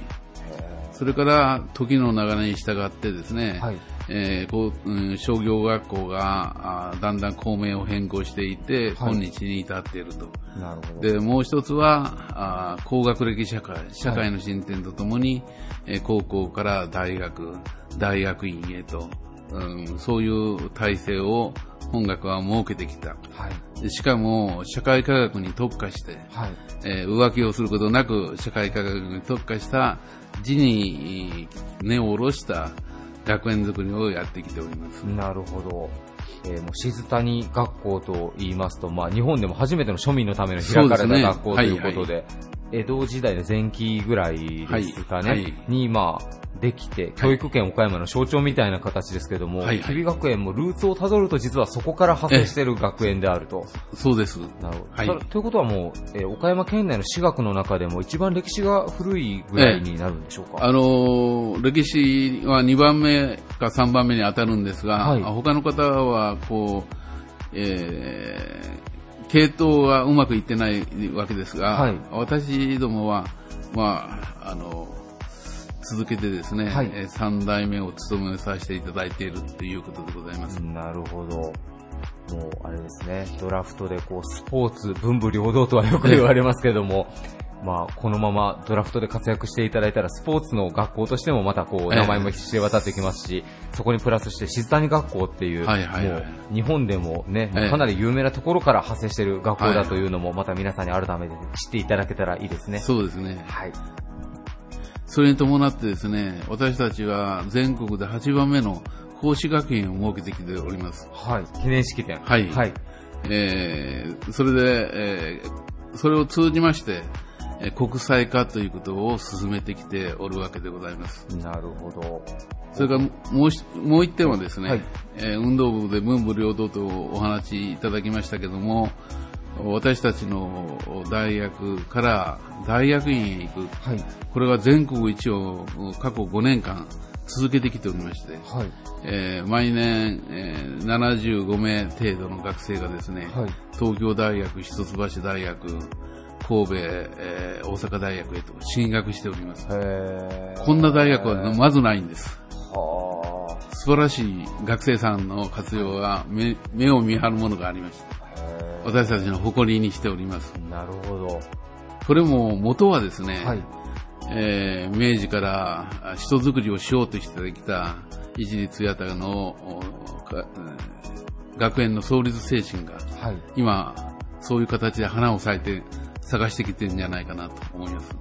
それから、時の流れに従ってですね、はい。えーこううん商業学校があだんだん校名を変更していて、はい今日に至っていると。なるほど。で、もう一つは、あ高学歴社会、社会の進展とともに、えー高校から大学、大学院へと、うん、そういう体制を本学は設けてきた。はい。でしかも、社会科学に特化して、はい。えー浮気をすることなく、社会科学に特化した、地に根を下ろした学園づくりをやってきております。なるほど。えーもう静谷学校と言いますと、まあ、日本でも初めての庶民のための開かれた学校ということはいで、江戸時代の前期ぐらいですかね、はい。はい。に、まあ、できて、教育圏岡山の象徴みたいな形ですけども、はいはい。日比学園もルーツをたどると実はそこから派生している学園であると。そうです。なるほど。はい。ということはもう、えー岡山県内の私学の中でも一番歴史が古いぐらいになるんでしょうか、あのー歴史は2番目か3番目に当たるんですが、はい。他の方は、こう、えー、系統がうまくいってないわけですが、はい私どもは、まあ、あの、続けてですね、はいえー3代目を務めさせていただいているということでございます。なるほど。もう、あれですね、ドラフトでこう、スポーツ、文武両道とはよく言われますけども、まあ、このままドラフトで活躍していただいたら、スポーツの学校としてもまたこう、ええ名前も知れ渡ってきますし、そこにプラスして、静谷学校っていう、もう、日本でもね、ええかなり有名なところから派生している学校はいだというのも、また皆さんに改めて知っていただけたらいいですね。そうですね。はい。それに伴ってですね、私たちは全国で8番目の講師学院を設けてきております。はい。記念式典。はいはい。えーそれで、えーそれを通じまして、えー国際化ということを進めてきておるわけでございます。なるほど。それからもう一もう一点はですね、はいえー運動部で文武両道とお話しいただきましたけども、私たちの大学から大学院へ行く、はい。これが全国一を過去5年間続けてきておりまして、はい。えー毎年、えー75名程度の学生がですね、はい東京大学、一橋大学、神戸、えー大阪大学へと進学しております。こんな大学はまずないんです。は素晴らしい学生さんの活用が目目を見張るものがありまして、あ。私たちの誇りにしております。なるほど。これも元はですね、はい。えー明治からあ人づくりをしようとしてきた一律八幡の学園の創立精神がはい。今そういう形で花を咲いて探してきてるんじゃないかなと思います。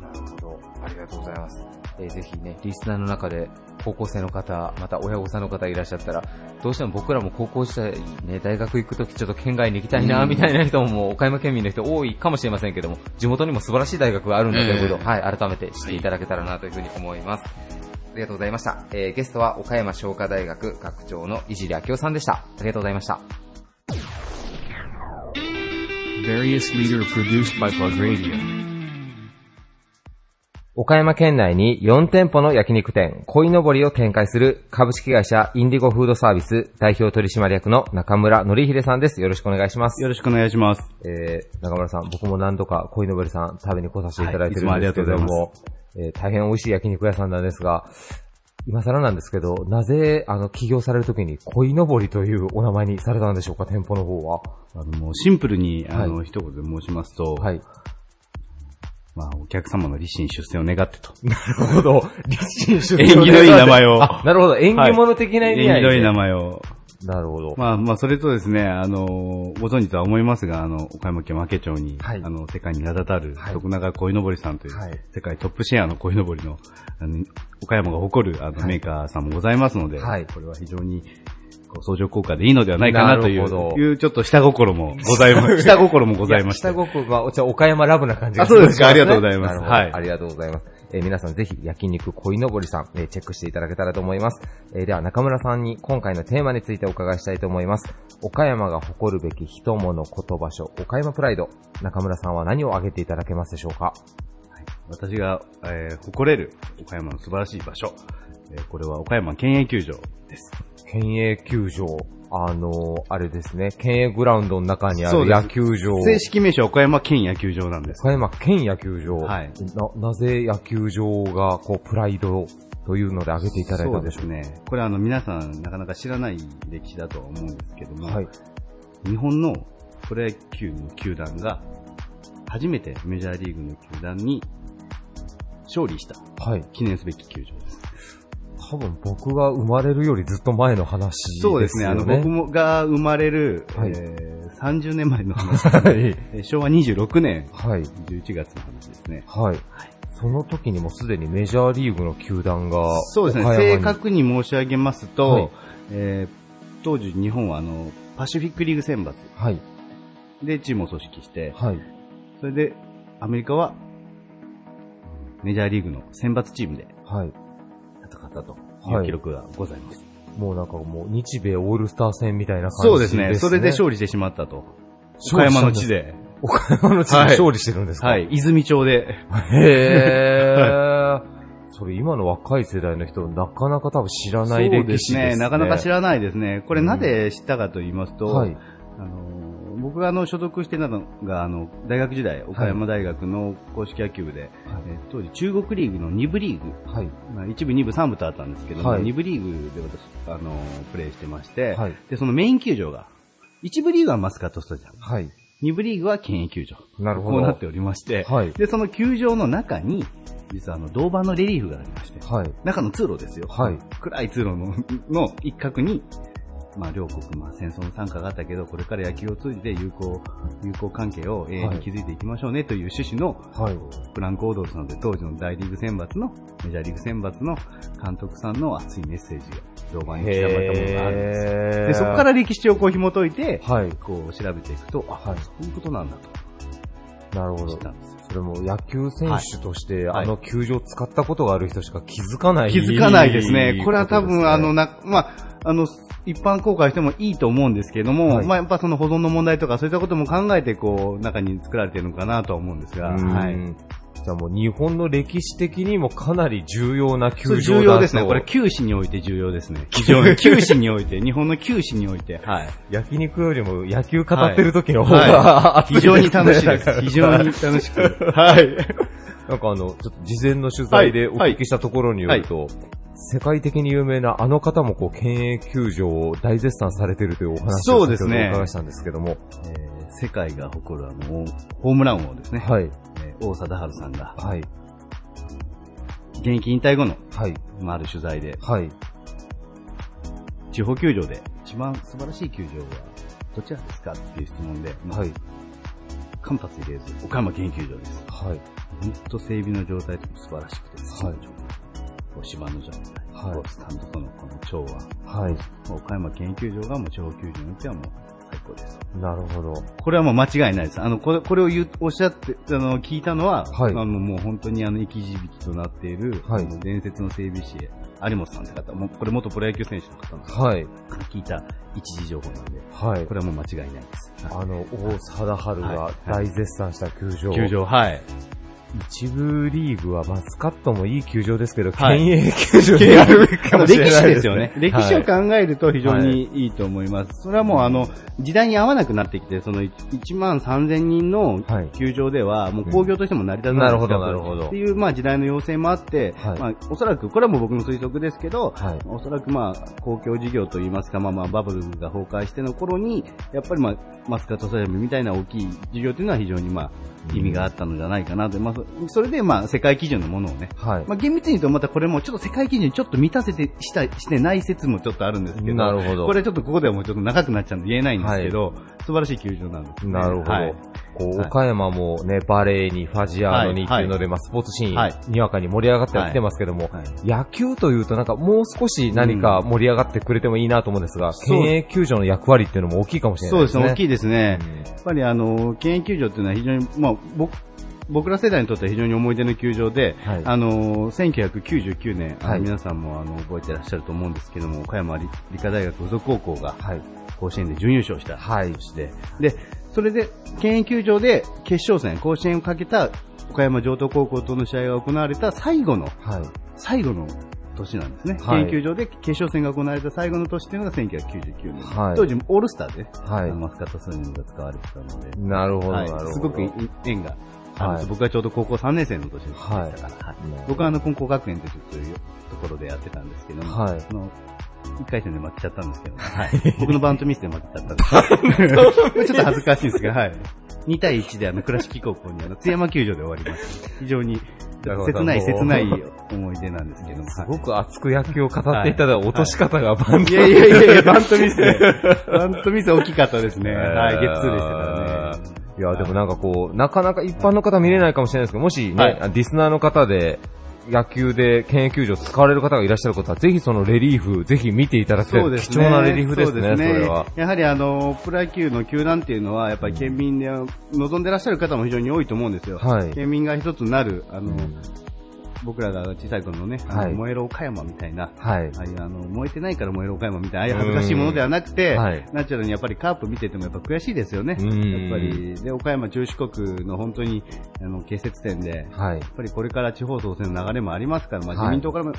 なるほど。ありがとうございます。えーぜひね、リスナーの中で高校生の方、また親御さんの方いらっしゃったら、どうしても僕らも高校時代ね、大学行くときちょっと県外に行きたいな、うんみたいな人ももう岡山県民の人多いかもしれませんけども、地元にも素晴らしい大学があるんだということを、ええはい、改めて知っていただけたらなというふうに思います。ありがとうございました。えーゲストは岡山商科大学学長のいじりあきおさんでした。ありがとうございました。Various leader produced by Plug Radio. 岡山県内に4店舗の焼肉店、恋のぼりを展開する株式会社インディゴフードサービス代表取締役の中村則秀さんです。よろしくお願いします。よろしくお願いします。えー、中村さん、僕も何度か恋のぼりさん食べに来させていただいてるんですけどもありも、えー大変美味しい焼肉屋さんなんですが、今更なんですけど、なぜ、あの、起業されるときに、恋のぼりというお名前にされたんでしょうか、店舗の方は。あのもうシンプルに、あの、は一言で申しますと、はい。まあ、お客様の立身出世を願ってと。なるほど。立身出世縁起のいい名前をあ、なるほど。縁起物的な意味合いで。縁起のいい名前を。なるほど。まあまあ、それとですね、あの、ご存知とは思いますが、あの、岡山県和気町に、はい。あの、世界に名だたる、はい。徳永鯉のぼりさんという、はい。世界トップシェアの鯉のぼりの、あの、岡山が誇る、あの、はい。メーカーさんもございますので、はい。これは非常に、相乗効果でいいのではないかなという、いうちょっと下心もございます。(laughs) 下心もございまして。下心が、じゃあ岡山ラブな感じがあそうですか。ありがとうございます。はい。ありがとうございます。えー皆さんぜひ焼肉恋のぼりさん、えーチェックしていただけたらと思います。えーでは中村さんに今回のテーマについてお伺いしたいと思います。岡山が誇るべき人物言葉書、岡山プライド。中村さんは何を挙げていただけますでしょうか？私が、えー誇れる岡山の素晴らしい場所。えーこれは岡山県営球場です。県営球場。あのーあれですね、県営グラウンドの中にある野球場。正式名称は岡山県野球場なんです。岡山県野球場。はいな、なぜ野球場が、こう、プライドというので挙げていただいたんでしょう？そうですね。これはあの皆さんなかなか知らない歴史だとは思うんですけども、はい。日本のプロ野球の球団が初めてメジャーリーグの球団に勝利したはい。記念すべき球場です。多分僕が生まれるよりずっと前の話ですよね。そうですね。あの (laughs) 僕もが生まれる、はいえー30年前の話ね、昭和26年はい。11月の話ですね。はい。その時にもすでにメジャーリーグの球団が、そうですね。正確に申し上げますと、はいえー当時日本はあのパシフィックリーグ選抜はい。でチームを組織して、はい。それでアメリカはメジャーリーグの選抜チームではい。戦ったといはいう記録がございます。もうなんかもう日米オールスター戦みたいな感じそうですね。それで勝利してしまったと。岡山の地で。岡山の地ではい勝利してるんですか？はい。泉町で。へー。それ今の若い世代の人、なかなか多分知らない歴史ですね。そうですね。なかなか知ららないですね。これなぜ知ったかと言いますと、はい。あの僕があの所属していたのがあの大学時代、岡山大学の公式野球部で、はいえー当時中国リーグの2部リーグ、はい。まあ、1部、2部、3部とあったんですけども、はい2部リーグで私、あのプレーしてまして、はいで、そのメイン球場が、1部リーグはマスカットスタジアム、はい。2部リーグは県営球場。なるほど。こうなっておりまして、はいで、その球場の中に、実はあの、銅板のレリーフがありまして、はい。中の通路ですよ。はい。暗い通路のの一角に、まあ、両国、まあ、戦争の参加があったけど、これから野球を通じて友好、友好関係を永遠に築いていきましょうねという趣旨の、はい。フランク・オードルさんで当時の大リーグ選抜の、メジャーリーグ選抜の監督さんの熱いメッセージが銅板に刻まれたものがあるんです。で、そこから歴史をこう紐解いて、はい。こう調べていくと、あ、はいそういうことなんだとなるほど知っ。たんですよ。それも野球選手として、はいあの球場を使ったことがある人しか気づかない。気づかないですね。これは多分、あの、な、まあ、あの、一般公開してもいいと思うんですけれども、はいまあやっぱその保存の問題とかそういったことも考えてこう、中に作られているのかなとは思うんですが、うんはい。じゃあもう日本の歴史的にもかなり重要な球場だと重要ですね。これ、九死において重要ですね。非常に、(laughs) 九死において、日本の九死において、はい。焼肉よりも野球語ってる時の方はが、い非常に楽しいです。(laughs) 非常に楽しく。はい。なんかあの、ちょっと事前の取材でお聞きしたところによると、世界的に有名なあの方もこう、県営球場を大絶賛されてるというお話をそうですね伺いしたんですけども、えー世界が誇るあの、ホームラン王ですね。はい、えー王貞治さんが、はい、現役引退後の、はい、まあ、ある取材で、はい、地方球場で一番素晴らしい球場はどちらですかっていう質問で、まあはい、間髪入れず、岡山県球場です。はい、本当整備の状態とか素晴らしくて、はい。こう芝の状態、はい。こうスタンドとのこの調和、はい、岡山県球場がもう地方球場によってはもう最高です。なるほど。これはもう間違いないです。あの、これ、これを言う、おっしゃって、あの、聞いたのは、はいあの、もう本当にあの、生き字引となっている、はいあの伝説の整備士、有本さんって方、もうこれ元プロ野球選手の方なんですはい、聞いた一時情報なんで、はいこ。れはもう間違いないです。あの、王貞治が大絶賛した球場。球場、はい。一部リーグはマスカットもいい球場ですけど、はい。県営球場でやるべきかもしれない歴史でですすよね。歴史をはい考えると非常にいいと思います。それはもうあの、時代に合わなくなってきて、その1万3000人のはい。球場では、もう工業としても成り立たないなるほどなるほど。っていう、まあ時代の要請もあって、はい。まあおそらく、これはもう僕の推測ですけど、はい。おそらくまあ、公共事業といいますか、まあまあバブルが崩壊しての頃に、やっぱりまあ、マスカットスタジアムみたいな大きい事業というのは非常にまあ、意味があったのじゃないかなと。まあ、そそれでまあ、世界基準のものをね、はい。まあ、厳密に言うとまたこれもちょっと世界基準ちょっと満たせてしたしてない説もちょっとあるんですけど、なるほど。これちょっとここではもうちょっと長くなっちゃうんで言えないんですけど、素晴らしい球場なんです、ね。なるほど。はい。こう、はい。岡山もね、バレーにファジアーノにっていうので、はいまあ、スポーツシーン、はい。にわかに盛り上がってはきてますけども、はい。野球というとなんかもう少し何か盛り上がってくれてもいいなと思うんですが、県営球場の役割っていうのも大きいかもしれないですね。そうですね、大きいですね。うん。やっぱりあの、県営球場っていうのは非常に、まあ、僕、僕ら世代にとっては非常に思い出の球場で、はい。あのー、1999年、あのはい。皆さんもあの覚えてらっしゃると思うんですけども、岡山理理科大学附属高校が、甲子園で準優勝したはい。年で、で、それで、県営球場で決勝戦、甲子園をかけた岡山城東高校との試合が行われた最後の、はい。最後の年なんですね。はい。県営球場で決勝戦が行われた最後の年というのが1999年。はい。当時、オールスターで、はい。マスカットスイングが使われてたので、なるほど、はい。すごく縁がはい。僕はちょうど高校3年生の年でした。から、はい。はい。僕はあの、金光学園というところでやってたんですけども、はい。その1回戦で負けちゃったんですけど、はい、僕のバントミスで負けちゃったんです。けど、ちょっと恥ずかしいんですが、はい。2対1であの、倉敷高校にあの、津山球場で終わりました。非常に切ない切ない思い出なんですけども。(laughs) すごく熱く野球を語っていただ落とし方がバンいやいやいやいや、(laughs) バントミスで。バントミス大きかったですね。はい、ゲッツーでしたからね。いや、でもなんかこう、なかなか一般の方見れないかもしれないですけど、もしね、はいディスナーの方で、野球で県営球場使われる方がいらっしゃる方は、ぜひそのレリーフ、ぜひ見ていただきたい。そうですね。貴重なレリーフですね、そそうですれは。やはりあの、プロ野球の球団っていうのは、やっぱり県民で望んでらっしゃる方も非常に多いと思うんですよ。はい県民が一つなる、あの、僕らが小さい頃のね、あのはい燃える岡山みたいな、はい。ああいうあの、燃えてないから燃える岡山みたいな、ああいう恥ずかしいものではなくて、うんはいナチュラルにやっぱりカープ見ててもやっぱ悔しいですよね。うんやっぱり、で、岡山中四国の本当に、あの、結節点で、はい。やっぱりこれから地方創生の流れもありますから、まあ、はい自民党からも、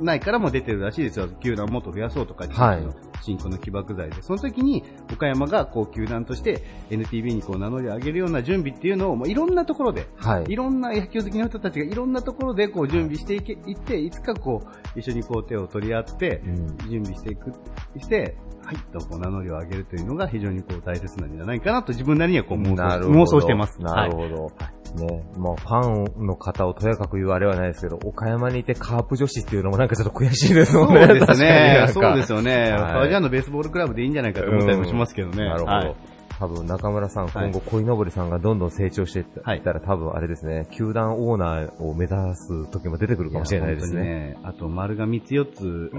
ないからも出てるらしいですよ。球団をもっと増やそうとか、はい新興の起爆剤で。その時に、岡山がこう球団として NTB にこう名乗りを上げるような準備っていうのを、もういろんなところで、はいいろんな野球好きの人たちがいろんなところでこう準備していけいって、いつかこう、一緒にこう手を取り合って、うん準備していく、して、はい、とこう名乗りを上げるというのが非常にこう大切なんじゃないかなと自分なりにはこう妄想妄想してます。なるほど。ね、まあ、ファンの方をとやかく言うあれはないですけど、岡山にいてカープ女子っていうのもなんかちょっと悔しいですもんね。そうですねそうですよね。はいファジャーのベースボールクラブでいいんじゃないかと思ったりもしますけどね。なるほど。はい多分中村さん、はい今後、鯉のぼりさんがどんどん成長していったはいら、多分あれですね、球団オーナーを目指す時も出てくるかもしれないですやね。本当にね。あと、丸が3つ4つ、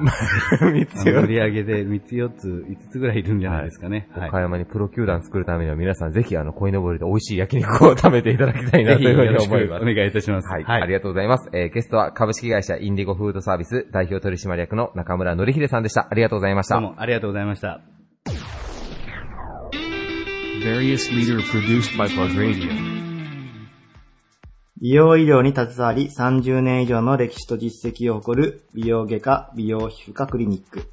三つの売り上げで3つ4つ、5つぐらいいるんじゃないですかね。はい。岡山にプロ球団作るためには皆さんぜひあの、鯉のぼりで美味しい焼肉を食べていただきたいなぜひというふうに思います。願いいたします。はい、ありがとうございます。えーゲストは株式会社インディゴフードサービス代表取締役の中村則秀さんでした。ありがとうございました。どうもありがとうございました。Various leader produced by Plug Radio. 美容医療に携わり30年以上の歴史と実績を誇る美容外科美容皮膚科クリニック。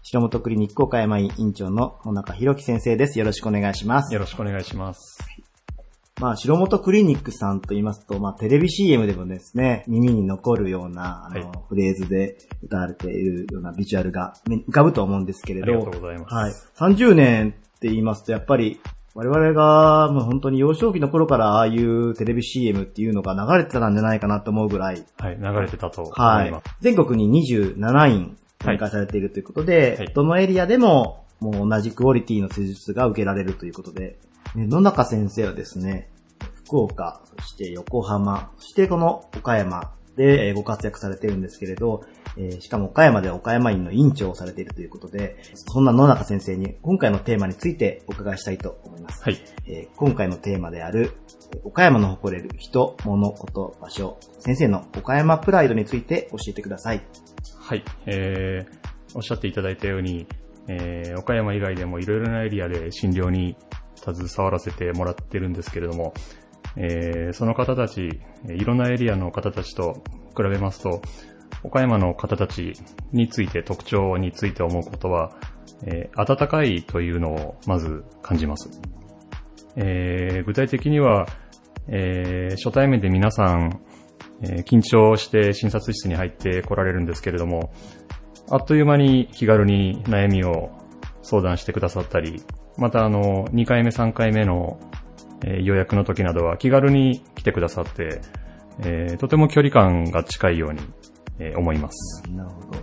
白本クリニック岡山院院長の野中弘樹先生です。よろしくお願いします。よろしくお願いします。まあ、白本クリニックさんと言いますと、まあ、テレビ CM でもですね、耳に残るような、あの、はいフレーズで歌われているようなビジュアルが浮かぶと思うんですけれど、ありがとうございます。はい。30年って言いますと、やっぱり、我々がもう本当に幼少期の頃からああいうテレビ CM っていうのが流れてたんじゃないかなと思うぐらい、はい、流れてたと思はいいます。。全国に27院展開されているということで、はいどのエリアでももう同じクオリティの施術が受けられるということで、ね野中先生はですね、福岡、そして横浜、そしてこの岡山でえーご活躍されているんですけれど、えーしかも岡山では岡山院の院長をされているということで、そんな野中先生に今回のテーマについてお伺いしたいと思います。はい。えー今回のテーマである、えー岡山の誇れる人、物、こと、場所、先生の岡山プライドについて教えてください。はい。えー、おっしゃっていただいたように、えー、岡山以外でもいろいろなエリアで診療に携わらせてもらってるんですけれども、えー、その方たち、えーいろんなエリアの方たちと比べますと、岡山の方たちについて特徴について思うことは、えー、温かいというのをまず感じます。えー、具体的には、えー、初対面で皆さん、え緊張して診察室に入って来られるんですけれども、あっという間に気軽に悩みを相談してくださったり、またあの、2回目3回目の、え予約の時などは気軽に来てくださって、えとても距離感が近いように、えー思います。なるほど。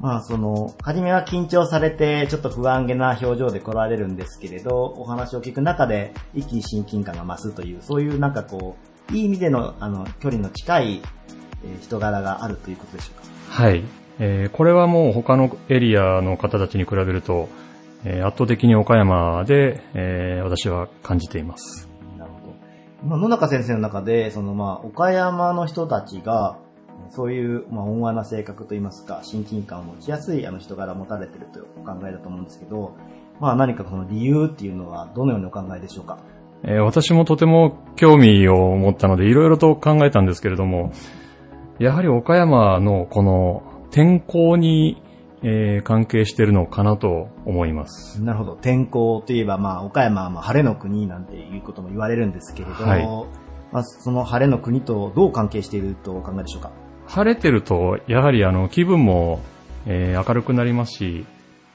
まあ、その、初めは緊張されて、ちょっと不安げな表情で来られるんですけれど、お話を聞く中で一気に親近感が増すという、そういうなんかこう、いい意味での、あの、距離の近い、えー人柄があるということでしょうか？はい。えーこれはもう他のエリアの方たちに比べると、えー圧倒的に岡山で、えー私は感じています。なるほど。まあ、野中先生の中で、そのまあ、岡山の人たちが、そういう、まあ、温和な性格といいますか、親近感を持ちやすいあの人柄を持たれているというお考えだと思うんですけど、まあ、何かその理由っていうのはどのようにお考えでしょうか？えー私もとても興味を持ったので、いろいろと考えたんですけれども、やはり岡山のこの天候に、えー関係しているのかなと思います。なるほど。天候といえば、まあ、岡山はまあ晴れの国なんていうことも言われるんですけれど、はいまあ、その晴れの国とどう関係しているとお考えでしょうか？晴れてると、やはりあの気分も、えー明るくなりますし、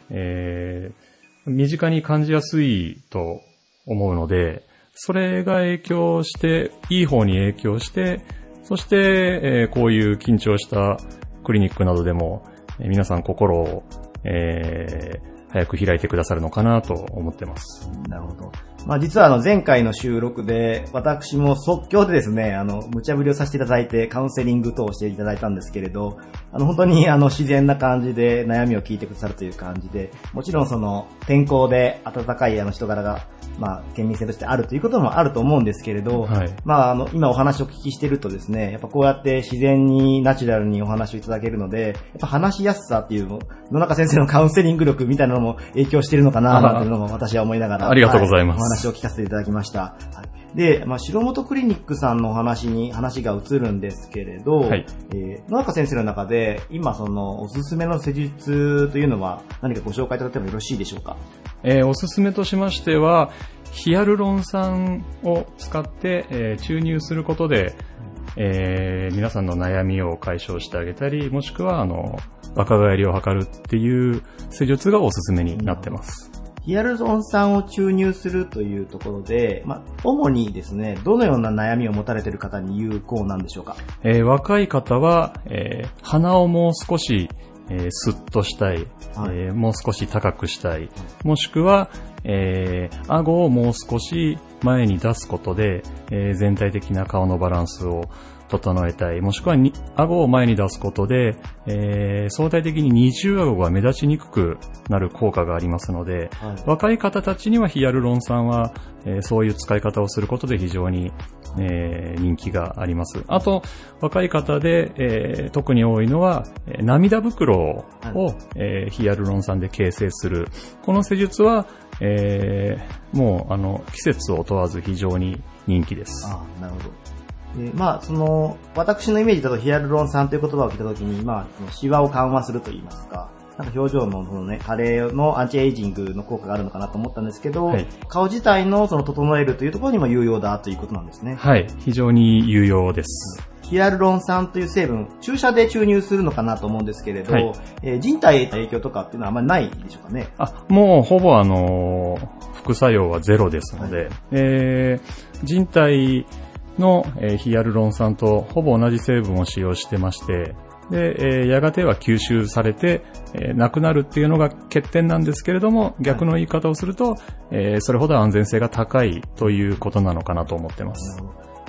えー身近に感じやすいと思うので、それが影響して、いい方に影響して、そして、えーこういう緊張したクリニックなどでも、えー皆さん心を、えー早く開いてくださるのかなと思ってます。なるほど。まあ実はあの前回の収録で私も即興でですね、あの無茶ぶりをさせていただいてカウンセリング等をしていただいたんですけれど、あの本当にあの自然な感じで悩みを聞いてくださるという感じで、もちろんその天候で温かいあの人柄がまあ県民性としてあるということもあると思うんですけれど、はい。まああの今お話をお聞きしてるとですね、やっぱこうやって自然にナチュラルにお話をいただけるので、やっぱ話しやすさっていうの、野中先生のカウンセリング力みたいなのも影響しているのかななんていうのも私は思いながら、ありがとうございます。はお話を聞かせていただきました。はい、で、まあ、白本クリニックさんのお話に話が移るんですけれど、はいえー野中先生の中で、今そのおすすめの施術というのは何かご紹介いただいてもよろしいでしょうか？えーおすすめとしましては、ヒアルロン酸を使って、えー注入することで、えー皆さんの悩みを解消してあげたり、もしくは、あの、若返りを図るっていう施術がおすすめになってます。ヒアルロン酸を注入するというところで、まあ、主にですね、どのような悩みを持たれている方に有効なんでしょうか？えー若い方は、えー鼻をもう少し、えースッとしたい、はい。えーもう少し高くしたい、もしくは、えー顎をもう少し前に出すことで、えー全体的な顔のバランスを整えたい、もしくはに顎を前に出すことで、えー相対的に二重顎が目立ちにくくなる効果がありますので、はい若い方たちにはヒアルロン酸は、えーそういう使い方をすることで非常に、えー人気があります。あと、若い方で、えー特に多いのは、えー涙袋を、えーヒアルロン酸で形成する。この施術は、えーもう、あの、季節を問わず非常に人気です。ああ、なるほど。でまあ、その、私のイメージだとヒアルロン酸という言葉を聞いたときに、まあ、そのシワを緩和すると言いますか、なんか表情のそのね、加齢のアンチエイジングの効果があるのかなと思ったんですけど、はい顔自体のその整えるというところにも有用だということなんですね。はい、非常に有用です。ヒアルロン酸という成分、注射で注入するのかなと思うんですけれど、はいえー人体への影響とかっていうのはあんまりないでしょうかね。あ、もうほぼあのー副作用はゼロですので、えー人体の、えーヒアルロン酸とほぼ同じ成分を使用してまして、で、えーやがては吸収されて、えーなくなるっていうのが欠点なんですけれども、逆の言い方をすると、えーそれほど安全性が高いということなのかなと思ってます。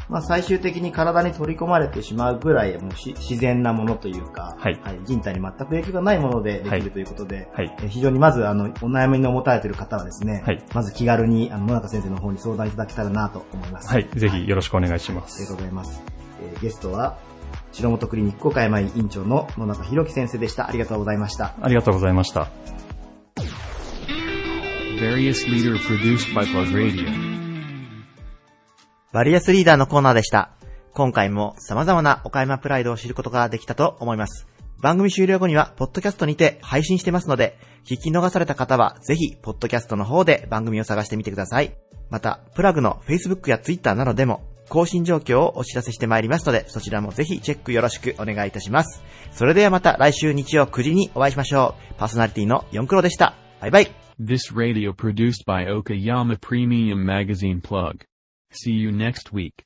まあ、最終的に体に取り込まれてしまうぐらいもうし自然なものというか、はい人体に全く影響がないものでできはいるということで、はいえー非常にまずあのお悩みの持たれている方はですね、はいまず気軽にあの野中先生の方に相談いただけたらなと思います。はい、ぜひよろしくお願いしまありがす。とうございます。えーゲストは、白本クリニック岡山院院長の野中博樹先生でした。ありがとうございました。ありがとうございました。バリアスリーダーのコーナーでした。今回も様々な岡山プライドを知ることができたと思います。番組終了後には、ポッドキャストにて配信してますので、聞き逃された方は、ぜひ、ポッドキャストの方で番組を探してみてください。また、プラグの Facebook や Twitter などでも、更新状況をお知らせしてまいりますので、そちらもぜひチェックよろしくお願いいたします。それではまた来週日曜9時にお会いしましょう。パーソナリティの4クロでした。バイバイ。This radio produced by See you next week.